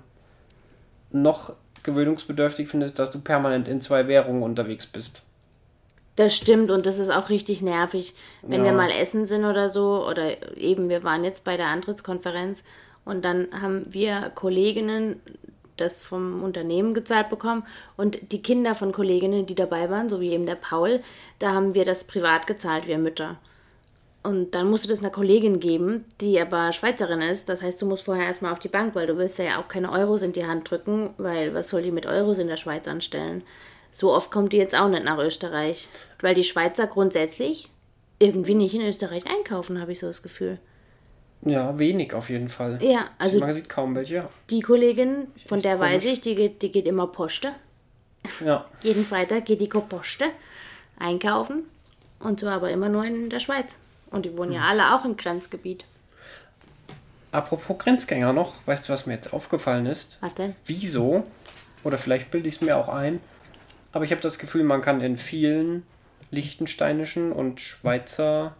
noch gewöhnungsbedürftig finde, ist, dass du permanent in zwei Währungen unterwegs bist. Das stimmt und das ist auch richtig nervig, wenn Ja. wir mal essen sind oder so. Oder eben, wir waren jetzt bei der Antrittskonferenz und dann haben wir Kolleginnen das vom Unternehmen gezahlt bekommen und die Kinder von Kolleginnen, die dabei waren, so wie eben der Paul, da haben wir das privat gezahlt, wir Mütter. Und dann musst du das einer Kollegin geben, die aber Schweizerin ist. Das heißt, du musst vorher erstmal auf die Bank, weil du willst ja auch keine Euros in die Hand drücken, weil was soll die mit Euros in der Schweiz anstellen? So oft kommt die jetzt auch nicht nach Österreich. Weil die Schweizer grundsätzlich irgendwie nicht in Österreich einkaufen, habe ich so das Gefühl. Ja, wenig auf jeden Fall. Ja, also Man sieht kaum welche. die Kollegin, von der weiß komisch. ich, die geht, die geht immer Poste. Ja. Jeden Freitag geht die Poste einkaufen. Und zwar aber immer nur in der Schweiz. Und die wohnen ja alle auch im Grenzgebiet. Apropos Grenzgänger noch, weißt du, was mir jetzt aufgefallen ist? Was denn? Wieso? Oder vielleicht bilde ich es mir auch ein. Aber ich habe das Gefühl, man kann in vielen liechtensteinischen und Schweizer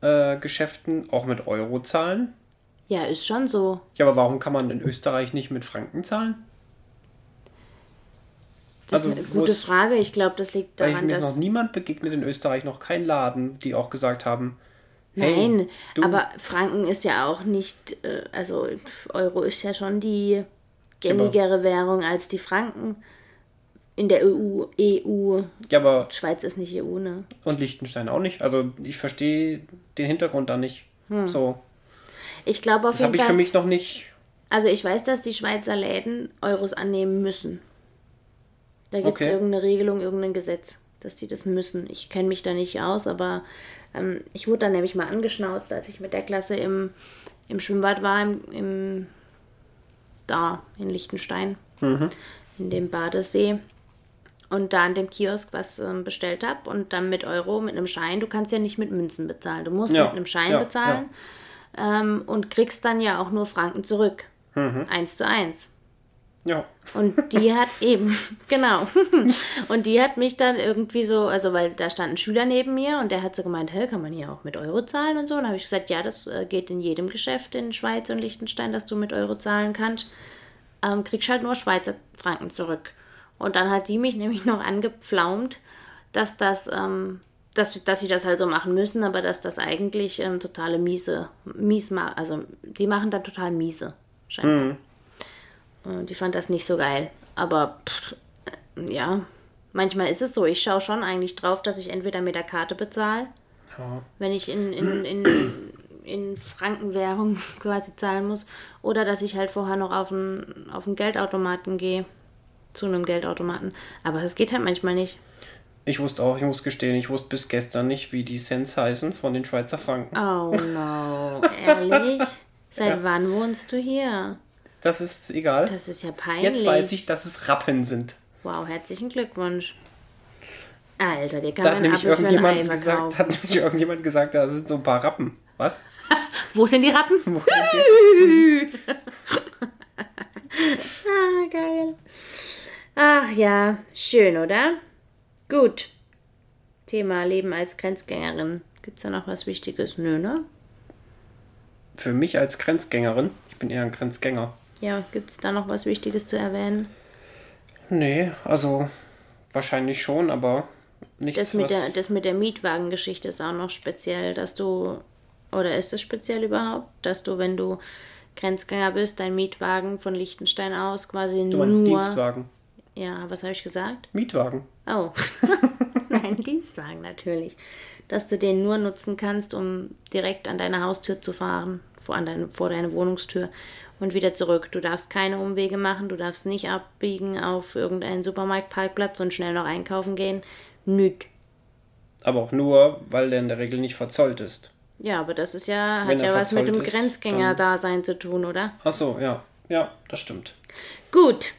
äh, Geschäften auch mit Euro zahlen. Ja, ist schon so. Ja, aber warum kann man in Österreich nicht mit Franken zahlen? Das Also, ist eine gute Frage. Ich glaube, das liegt daran, mir ist noch dass. niemand begegnet in Österreich, noch kein Laden, die auch gesagt haben, hey, Nein, du, aber Franken ist ja auch nicht. äh, Also Euro ist ja schon die gängigere Währung als die Franken. in der EU, EU. Ja, aber Schweiz ist nicht EU, ne? und Liechtenstein auch nicht. Also ich verstehe den Hintergrund da nicht. So, Ich glaube auf das jeden habe ich für Fall. mich noch nicht. Also ich weiß, dass die Schweizer Läden Euros annehmen müssen. Da gibt es Okay. irgendeine Regelung, irgendein Gesetz, dass die das müssen. Ich kenne mich da nicht aus, aber ähm, ich wurde dann nämlich mal angeschnauzt, als ich mit der Klasse im, im Schwimmbad war, im, im da in Liechtenstein, in dem Badesee. Und da an dem Kiosk was ähm, bestellt habe und dann mit Euro, mit einem Schein. Du kannst ja nicht mit Münzen bezahlen. Du musst Ja, mit einem Schein ja, bezahlen ähm, und kriegst dann ja auch nur Franken zurück. Eins zu eins. Ja, Und die hat eben, genau. Und die hat mich dann irgendwie so, also weil da stand ein Schüler neben mir und der hat so gemeint, hey, kann man hier auch mit Euro zahlen und so. Und habe ich gesagt, ja, das äh, geht in jedem Geschäft in Schweiz und Liechtenstein, dass du mit Euro zahlen kannst. Ähm, kriegst halt nur Schweizer Franken zurück. Und dann hat die mich nämlich noch angepflaumt, dass das, ähm, dass, dass sie das halt so machen müssen, aber dass das eigentlich ähm, totale miese, mies also die machen dann total miese, scheinbar. Und die fand das nicht so geil. Aber pff, äh, ja, manchmal ist es so. Ich schaue schon eigentlich drauf, dass ich entweder mit der Karte bezahle, ja. wenn ich in, in, in, in Frankenwährung quasi zahlen muss, oder dass ich halt vorher noch auf einen, auf einen Geldautomaten gehe. Zu einem Geldautomaten. Aber das geht halt manchmal nicht. Ich wusste auch, ich muss gestehen, ich wusste bis gestern nicht, wie die Cents heißen von den Schweizer Franken. Oh no, ehrlich? Seit Ja. wann wohnst du hier? Das ist egal. Das ist ja peinlich. Jetzt weiß ich, dass es Rappen sind. Wow, herzlichen Glückwunsch. Alter, dir kann Da man nämlich irgendjemand gesagt, hat nämlich irgendjemand gesagt, da sind so ein paar Rappen. Was? Wo sind die Rappen? Wo sind die? Ah, geil. Ach ja, schön, oder? Gut. Thema Leben als Grenzgängerin. Gibt's da noch was Wichtiges? Nö, ne? Für mich als Grenzgängerin, ich bin eher ein Grenzgänger. Ja, gibt's da noch was Wichtiges zu erwähnen? Nee, also wahrscheinlich schon, aber nichts, Das mit, der, das mit der Mietwagengeschichte ist auch noch speziell, dass du, oder ist es speziell überhaupt, dass du, wenn du Grenzgänger bist, dein Mietwagen von Liechtenstein aus quasi du nur... meinst Dienstwagen. Ja, was habe ich gesagt? Mietwagen. Oh, nein, Dienstwagen natürlich. Dass du den nur nutzen kannst, um direkt an deine Haustür zu fahren, vor, an deine, vor deine Wohnungstür und wieder zurück. Du darfst keine Umwege machen, du darfst nicht abbiegen auf irgendeinen Supermarktparkplatz und schnell noch einkaufen gehen. Nüt. Aber auch nur, weil der in der Regel nicht verzollt ist. Ja, aber das ist ja, Wenn hat ja was mit dem Grenzgänger-Dasein zu tun, oder? Ach so, ja. Ja, das stimmt. Gut,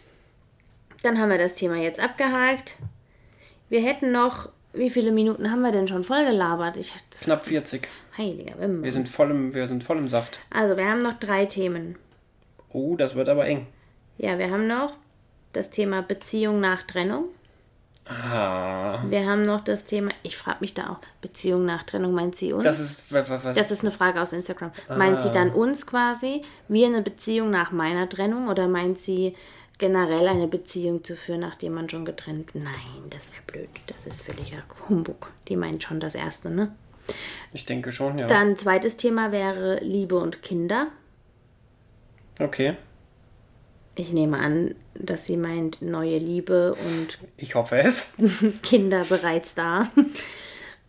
dann haben wir das Thema jetzt abgehakt. Wir hätten noch, wie viele Minuten haben wir denn schon voll gelabert? Ich Knapp 40. heiliger Wimmer. Wir sind voll im, wir sind voll im Saft. Also, wir haben noch drei Themen. Oh, das wird aber eng. Ja, wir haben noch das Thema Beziehung nach Trennung. Ah, Wir haben noch das Thema, ich frage mich da auch, Beziehung nach Trennung, meint sie uns? das ist was, Das ist eine Frage aus Instagram. Meint sie dann uns quasi, wir eine Beziehung nach meiner Trennung oder meint sie generell eine Beziehung zu führen, nachdem man schon getrennt? Nein, das wäre blöd. Das ist völliger Humbug. Die meint schon das erste, ne? ich denke schon, ja. Dann zweites Thema wäre Liebe und Kinder. Okay, Ich nehme an, dass sie meint neue Liebe und ich hoffe es. Kinder bereits da.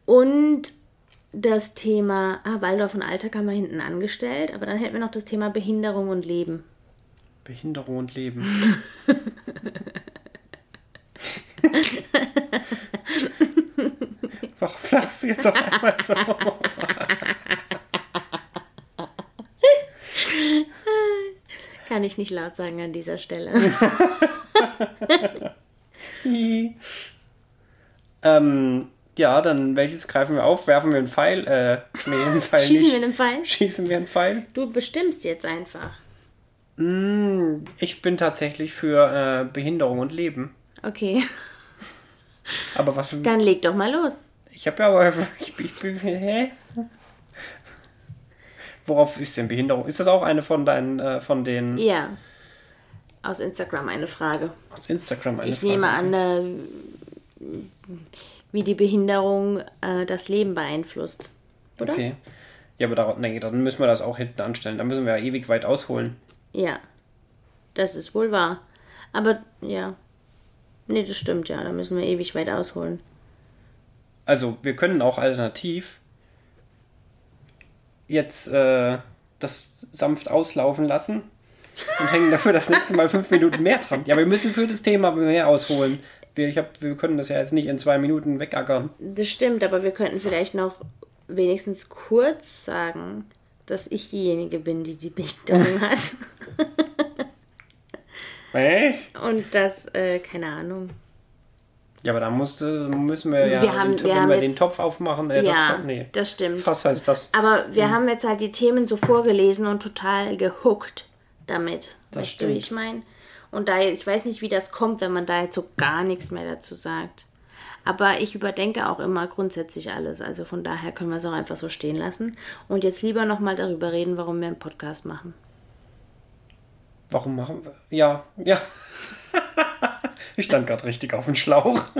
Und das Thema, ah, Waldorf und Alltag haben wir hinten angestellt, aber dann hätten wir noch das Thema Behinderung und Leben. Behinderung und Leben. Warum lachst du jetzt auf einmal so? Kann ich nicht laut sagen an dieser Stelle. ähm, ja, dann welches greifen wir auf? Werfen wir einen Pfeil? Äh, nee, einen Pfeil Schießen nicht. wir einen Pfeil? Schießen wir einen Pfeil? Du bestimmst jetzt einfach. Mm, ich bin tatsächlich für äh, Behinderung und Leben. Okay, Aber was. dann leg doch mal los. Ich habe ja aber. Ich, ich bin. Hä? Worauf ist denn Behinderung? Ist das auch eine von deinen, äh, von den Ja. Aus Instagram eine Frage. aus Instagram? Eine Ich Frage? nehme an, äh, wie die Behinderung äh, das Leben beeinflusst. Oder? Okay. Ja, aber darauf, nee, dann müssen wir das auch hinten anstellen. Da müssen wir ja ewig weit ausholen. Ja, das ist wohl wahr. Aber ja, Nee, das stimmt ja. Da müssen wir ewig weit ausholen. Also, wir können auch alternativ jetzt äh, das sanft auslaufen lassen und hängen dafür das nächste Mal fünf Minuten mehr dran. Ja, wir müssen für das Thema mehr ausholen. Wir, ich hab, wir können das ja jetzt nicht in zwei Minuten wegackern. Das stimmt, aber wir könnten vielleicht noch wenigstens kurz sagen, dass ich diejenige bin, die die Bildung hat. Äh? Und das, äh, keine Ahnung. Ja, aber da musste, müssen wir ja, Wir haben- den, wir haben wir jetzt- den Topf aufmachen, äh, ja, das, nee, das stimmt. Fass heißt das. Aber wir haben jetzt halt die Themen so vorgelesen und total gehuckt damit. Das weißt du, wie stimmt. ich meine? Und da, ich weiß nicht, wie das kommt, wenn man da jetzt so gar nichts mehr dazu sagt. Aber ich überdenke auch immer grundsätzlich alles. Also von daher können wir es auch einfach so stehen lassen. Und jetzt lieber nochmal darüber reden, warum wir einen Podcast machen. Warum machen wir? Ja, ja. ich stand gerade richtig auf dem Schlauch.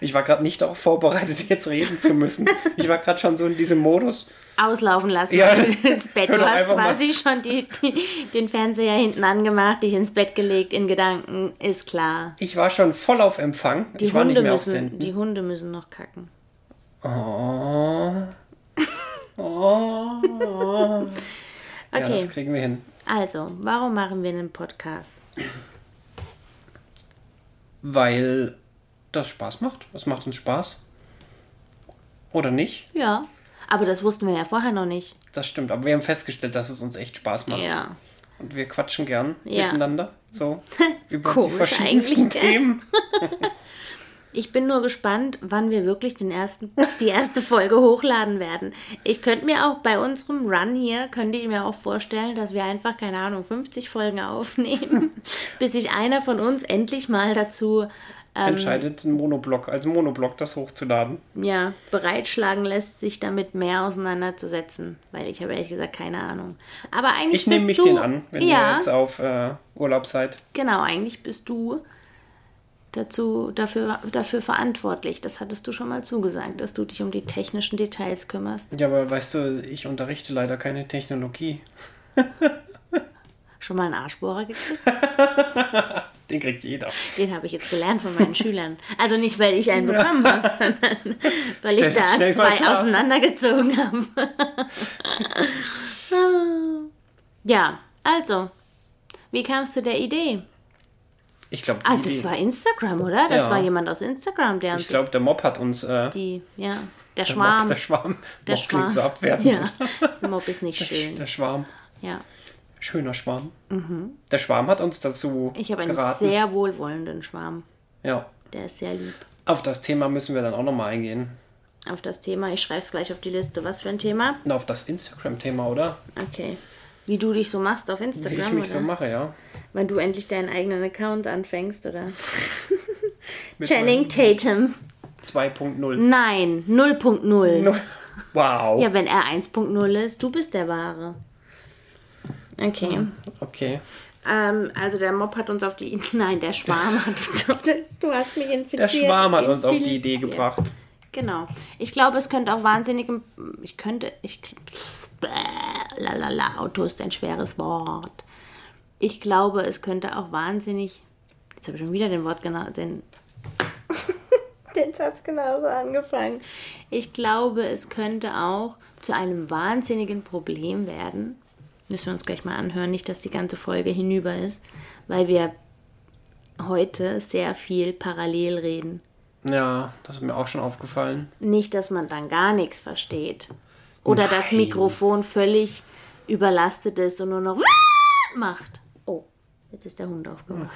Ich war gerade nicht darauf vorbereitet, jetzt reden zu müssen. Ich war gerade schon so in diesem Modus. Auslaufen lassen Ja. ins Bett. Du hast einfach mal- quasi schon die, die, den Fernseher hinten angemacht, dich ins Bett gelegt, in Gedanken, ist klar. Ich war schon voll auf Empfang. Die ich Hunde, müssen, die Hunde müssen noch kacken. Oh. Oh. Ja, Okay. das kriegen wir hin. Also, warum machen wir einen Podcast? Weil das Spaß macht. Es macht uns Spaß. Oder nicht? Ja, aber das wussten wir ja vorher noch nicht. Das stimmt. Aber wir haben festgestellt, dass es uns echt Spaß macht. Ja. Und wir quatschen gern Ja. miteinander. So. Über die Komisch verschiedensten eigentlich, gell? Themen. Ich bin nur gespannt, wann wir wirklich den ersten, die erste Folge hochladen werden. Ich könnte mir auch bei unserem Run hier, könnte ich mir auch vorstellen, dass wir einfach, keine Ahnung, 50 Folgen aufnehmen, bis sich einer von uns endlich mal dazu Ähm. Entscheidet, einen Monoblock, als Monoblock das hochzuladen. ja, bereitschlagen lässt, sich damit mehr auseinanderzusetzen. Weil ich habe ehrlich gesagt keine Ahnung. Aber eigentlich Ich nehme mich du, den an, wenn ja, ihr jetzt auf äh, Urlaub seid. Genau, eigentlich bist du dazu, dafür, dafür verantwortlich. Das hattest du schon mal zugesagt, dass du dich um die technischen Details kümmerst. Ja, aber weißt du, ich unterrichte leider keine Technologie. Schon mal einen Arschbohrer gekriegt? Den kriegt jeder. Den habe ich jetzt gelernt von meinen Schülern. Also nicht, weil ich einen bekommen habe, sondern weil ich Stell- da zwei auseinandergezogen habe. ja, also, wie kamst du der Idee? Ich glaube, Ah, das war Instagram, oder? Das Ja. war jemand aus Instagram, der uns ich glaube, der Mob hat uns. Äh, die, ja, der der Schwarm. Mob, der Schwarm. Der Mob klingt so Schwarm. abwertend. Ja, der Mob ist nicht schön. Der Schwarm. Ja. Schöner Schwarm. Der Schwarm hat uns dazu Ich habe einen geraten. sehr wohlwollenden Schwarm. ja. Der ist sehr lieb. Auf das Thema müssen wir dann auch nochmal eingehen. Auf das Thema, ich schreibe es gleich auf die Liste. Was für ein Thema? Na, auf das Instagram-Thema, oder? Okay. Wie du dich so machst auf Wie Instagram, ich mich oder? so mache, ja. Wenn du endlich deinen eigenen Account anfängst, oder? Channing Tatum. 2.0. Nein, 0.0. Wow. Ja, wenn er 1.0 ist, du bist der Wahre. Okay. Okay. Ähm, also der Mob hat uns auf die... Nein, der Schwarm hat uns auf die... Du hast mich infiziert. Der Schwarm hat uns auf die Idee gebracht. Genau. Ich glaube, es könnte auch wahnsinnig. Ich könnte. Ich. Lalala, Auto ist ein schweres Wort. Ich glaube, es könnte auch wahnsinnig. Jetzt habe ich schon wieder den Wort genau. Den, den Satz genauso angefangen. Ich glaube, es könnte auch zu einem wahnsinnigen Problem werden. Müssen wir uns gleich mal anhören, nicht, dass die ganze Folge hinüber ist, weil wir heute sehr viel parallel reden. Ja, das ist mir auch schon aufgefallen. Nicht, dass man dann gar nichts versteht. Oder das Nein. Mikrofon völlig überlastet ist und nur noch macht. Oh, jetzt ist der Hund aufgewacht.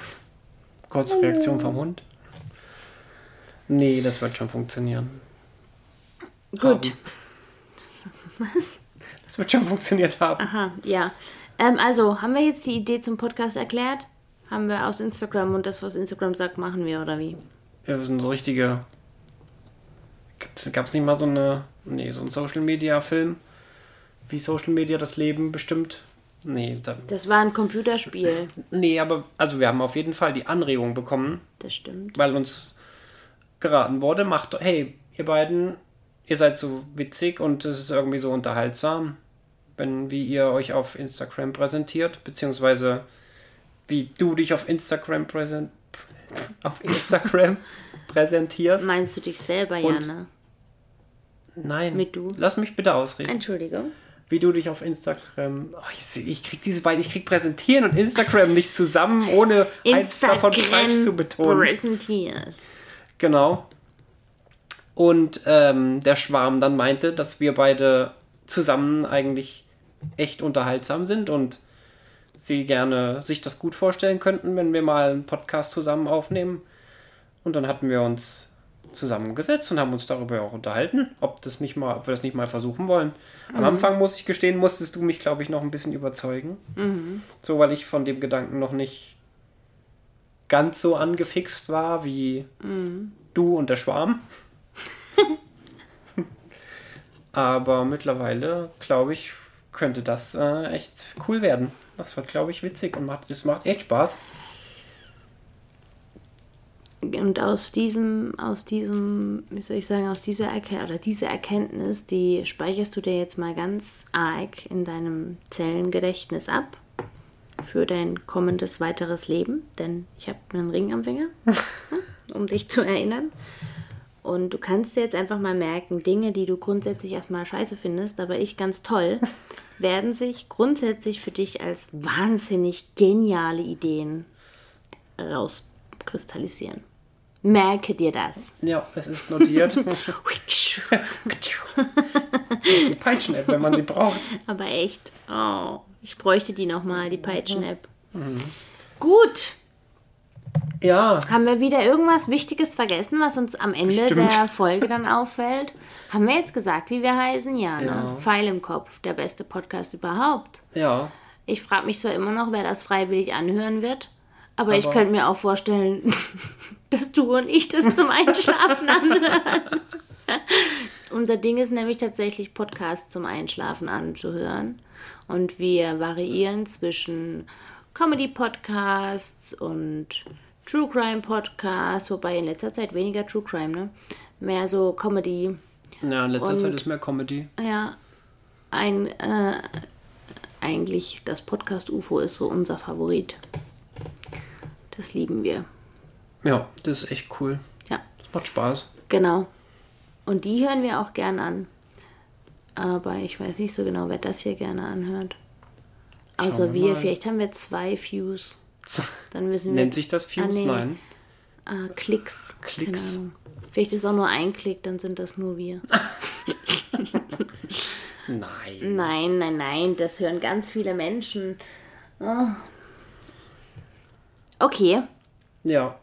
Kurze Reaktion vom Hund. Nee, das wird schon funktionieren. Gut. Das wird schon funktioniert haben. Aha, ja. Ähm, also, haben wir jetzt die Idee zum Podcast erklärt? Haben wir aus Instagram und das, was Instagram sagt, machen wir oder wie? Ja, wir sind so richtige. Gab es nicht mal so eine. Nee, so ein Social Media Film? Wie Social Media das Leben bestimmt? Nee, da, Das war ein Computerspiel. nee, aber also wir haben auf jeden Fall die Anregung bekommen, Das stimmt. weil uns geraten wurde, macht, hey, ihr beiden, ihr seid so witzig und es ist irgendwie so unterhaltsam, wenn wie ihr euch auf Instagram präsentiert, beziehungsweise wie du dich auf Instagram präsent, auf Instagram präsentierst. Meinst du dich selber, Und- Jana? Nein. Mit du? Lass mich bitte ausreden. Entschuldigung. Wie du dich auf Instagram. Oh, ich, ich krieg diese beiden, ich krieg präsentieren und Instagram nicht zusammen, ohne eins davon falsch zu betonen. präsentierst. Genau. Und ähm, der Schwarm dann meinte, dass wir beide zusammen eigentlich echt unterhaltsam sind und sie gerne sich das gut vorstellen könnten, wenn wir mal einen Podcast zusammen aufnehmen. Und dann hatten wir uns zusammengesetzt und haben uns darüber auch unterhalten, ob das nicht mal, ob wir das nicht mal versuchen wollen. Am Anfang muss ich gestehen, musstest du mich, glaube ich, noch ein bisschen überzeugen. So, weil ich von dem Gedanken noch nicht ganz so angefixt war wie du und der Schwarm. Aber mittlerweile, glaube ich, könnte das äh, echt cool werden. Das wird, glaube ich, witzig und macht, es macht echt Spaß. Und aus diesem, aus diesem, wie soll ich sagen, aus dieser Erkenntnis, oder diese Erkenntnis, die speicherst du dir jetzt mal ganz arg in deinem Zellengedächtnis ab für dein kommendes weiteres Leben, denn ich habe einen Ring am Finger, um dich zu erinnern. Und du kannst dir jetzt einfach mal merken, Dinge, die du grundsätzlich erstmal scheiße findest, aber ich ganz toll, werden sich grundsätzlich für dich als wahnsinnig geniale Ideen rauskristallisieren. Merke dir das. Ja, es ist notiert. die Peitschen-App, wenn man sie braucht. Aber echt, oh, ich bräuchte die nochmal, die Peitschen-App. Gut, Ja, haben wir wieder irgendwas Wichtiges vergessen, was uns am Ende Bestimmt. der Folge dann auffällt? Haben wir jetzt gesagt, wie wir heißen? Ja, ne? Ja. Pfeil im Kopf, der beste Podcast überhaupt. ja. Ich frage mich zwar immer noch, wer das freiwillig anhören wird, aber, ich Aber- könnte mir auch vorstellen, dass du und ich das zum Einschlafen anhören. Unser Ding ist nämlich tatsächlich Podcasts zum Einschlafen anzuhören. Und wir variieren zwischen Comedy-Podcasts und True Crime-Podcasts, wobei in letzter Zeit weniger True Crime, ne? Mehr so Comedy. Ja, in letzter Und- Zeit ist mehr Comedy. Ja, ein, äh, eigentlich das Podcast UFO ist so unser Favorit. Das lieben wir. Ja, das ist echt cool. Ja, Das macht Spaß. genau. Und die hören wir auch gern an. Aber ich weiß nicht so genau, wer das hier gerne anhört. Also wir wir, vielleicht haben wir zwei Views. Dann müssen wir. Nennt sich das Fuse? Ah, nee. Nein. Ah, Klicks. Klicks. Vielleicht ist auch nur ein Klick, dann sind das nur wir. Nein. Nein, nein, nein, das hören ganz viele Menschen. Oh. Okay, Ja.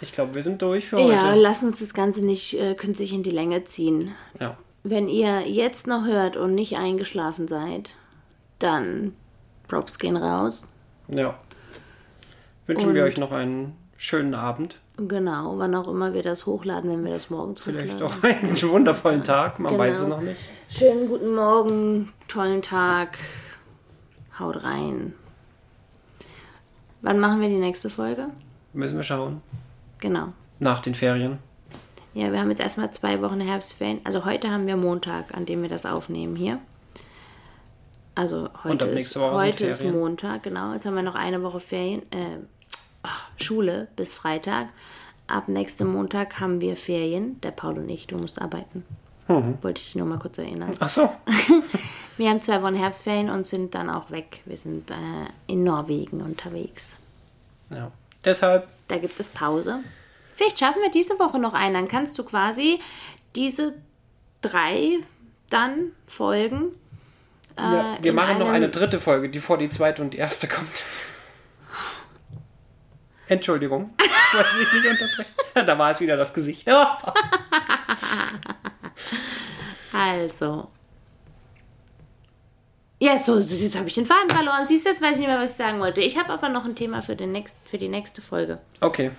Ich glaube, wir sind durch für heute. ja, lass uns das Ganze nicht äh, künstlich in die Länge ziehen. ja. Wenn ihr jetzt noch hört und nicht eingeschlafen seid, dann Props gehen raus. Ja. Wünschen Und- wir euch noch einen schönen Abend. Genau, wann auch immer wir das hochladen, wenn wir das morgens Vielleicht hochladen. auch einen wundervollen Tag. Man Genau. weiß es noch nicht. Schönen guten Morgen, tollen Tag. Haut rein. Wann machen wir die nächste Folge? Müssen wir schauen. Genau. Nach den Ferien. Ja, wir haben jetzt erstmal zwei Wochen Herbstferien. Also heute haben wir Montag, an dem wir das aufnehmen hier. Also heute, ist, heute ist. Montag, genau. Jetzt haben wir noch eine Woche Ferien, äh, Schule bis Freitag. Ab nächstem Montag haben wir Ferien. Der Paul und ich, du musst arbeiten. Mhm. Wollte ich dich nur mal kurz erinnern. Ach so. Wir haben zwei Wochen Herbstferien und sind dann auch weg. Wir sind äh, in Norwegen unterwegs. Ja. Deshalb, Da gibt es Pause. Vielleicht schaffen wir diese Woche noch einen. Dann kannst du quasi diese drei dann Folgen. Ja, äh, wir in machen noch eine dritte Folge, die vor die zweite und die erste kommt. Entschuldigung. Da war es wieder das Gesicht. Also. Ja, so, so, jetzt habe ich den Faden verloren. Siehst du, jetzt weiß ich nicht mehr, was ich sagen wollte. Ich habe aber noch ein Thema für, den nächst, für die nächste Folge. Okay.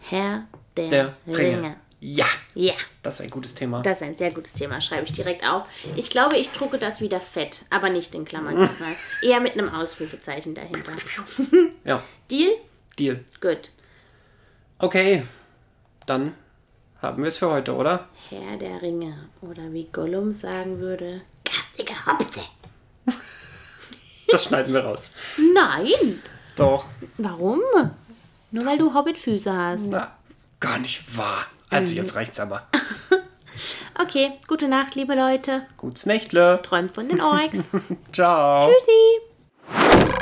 Herr der, Der Ringe. Ringe. Ja, Ja, das ist ein gutes Thema. das ist ein sehr gutes Thema. Schreibe ich direkt auf. Ich glaube, ich drucke das wieder fett, aber nicht in Klammern diesmal. Eher mit einem Ausrufezeichen dahinter. Ja, Deal? Deal. Gut. Okay, dann haben wir es für heute, oder? Herr der Ringe. Oder wie Gollum sagen würde, gassige Hopse. Das schneiden wir raus. Nein. Doch. Warum? Nur weil du Hobbitfüße hast. Na, gar nicht wahr. Also jetzt reicht's aber. Okay, gute Nacht, liebe Leute. Gutes Nächtle. Träumt von den Orks. Ciao. Tschüssi.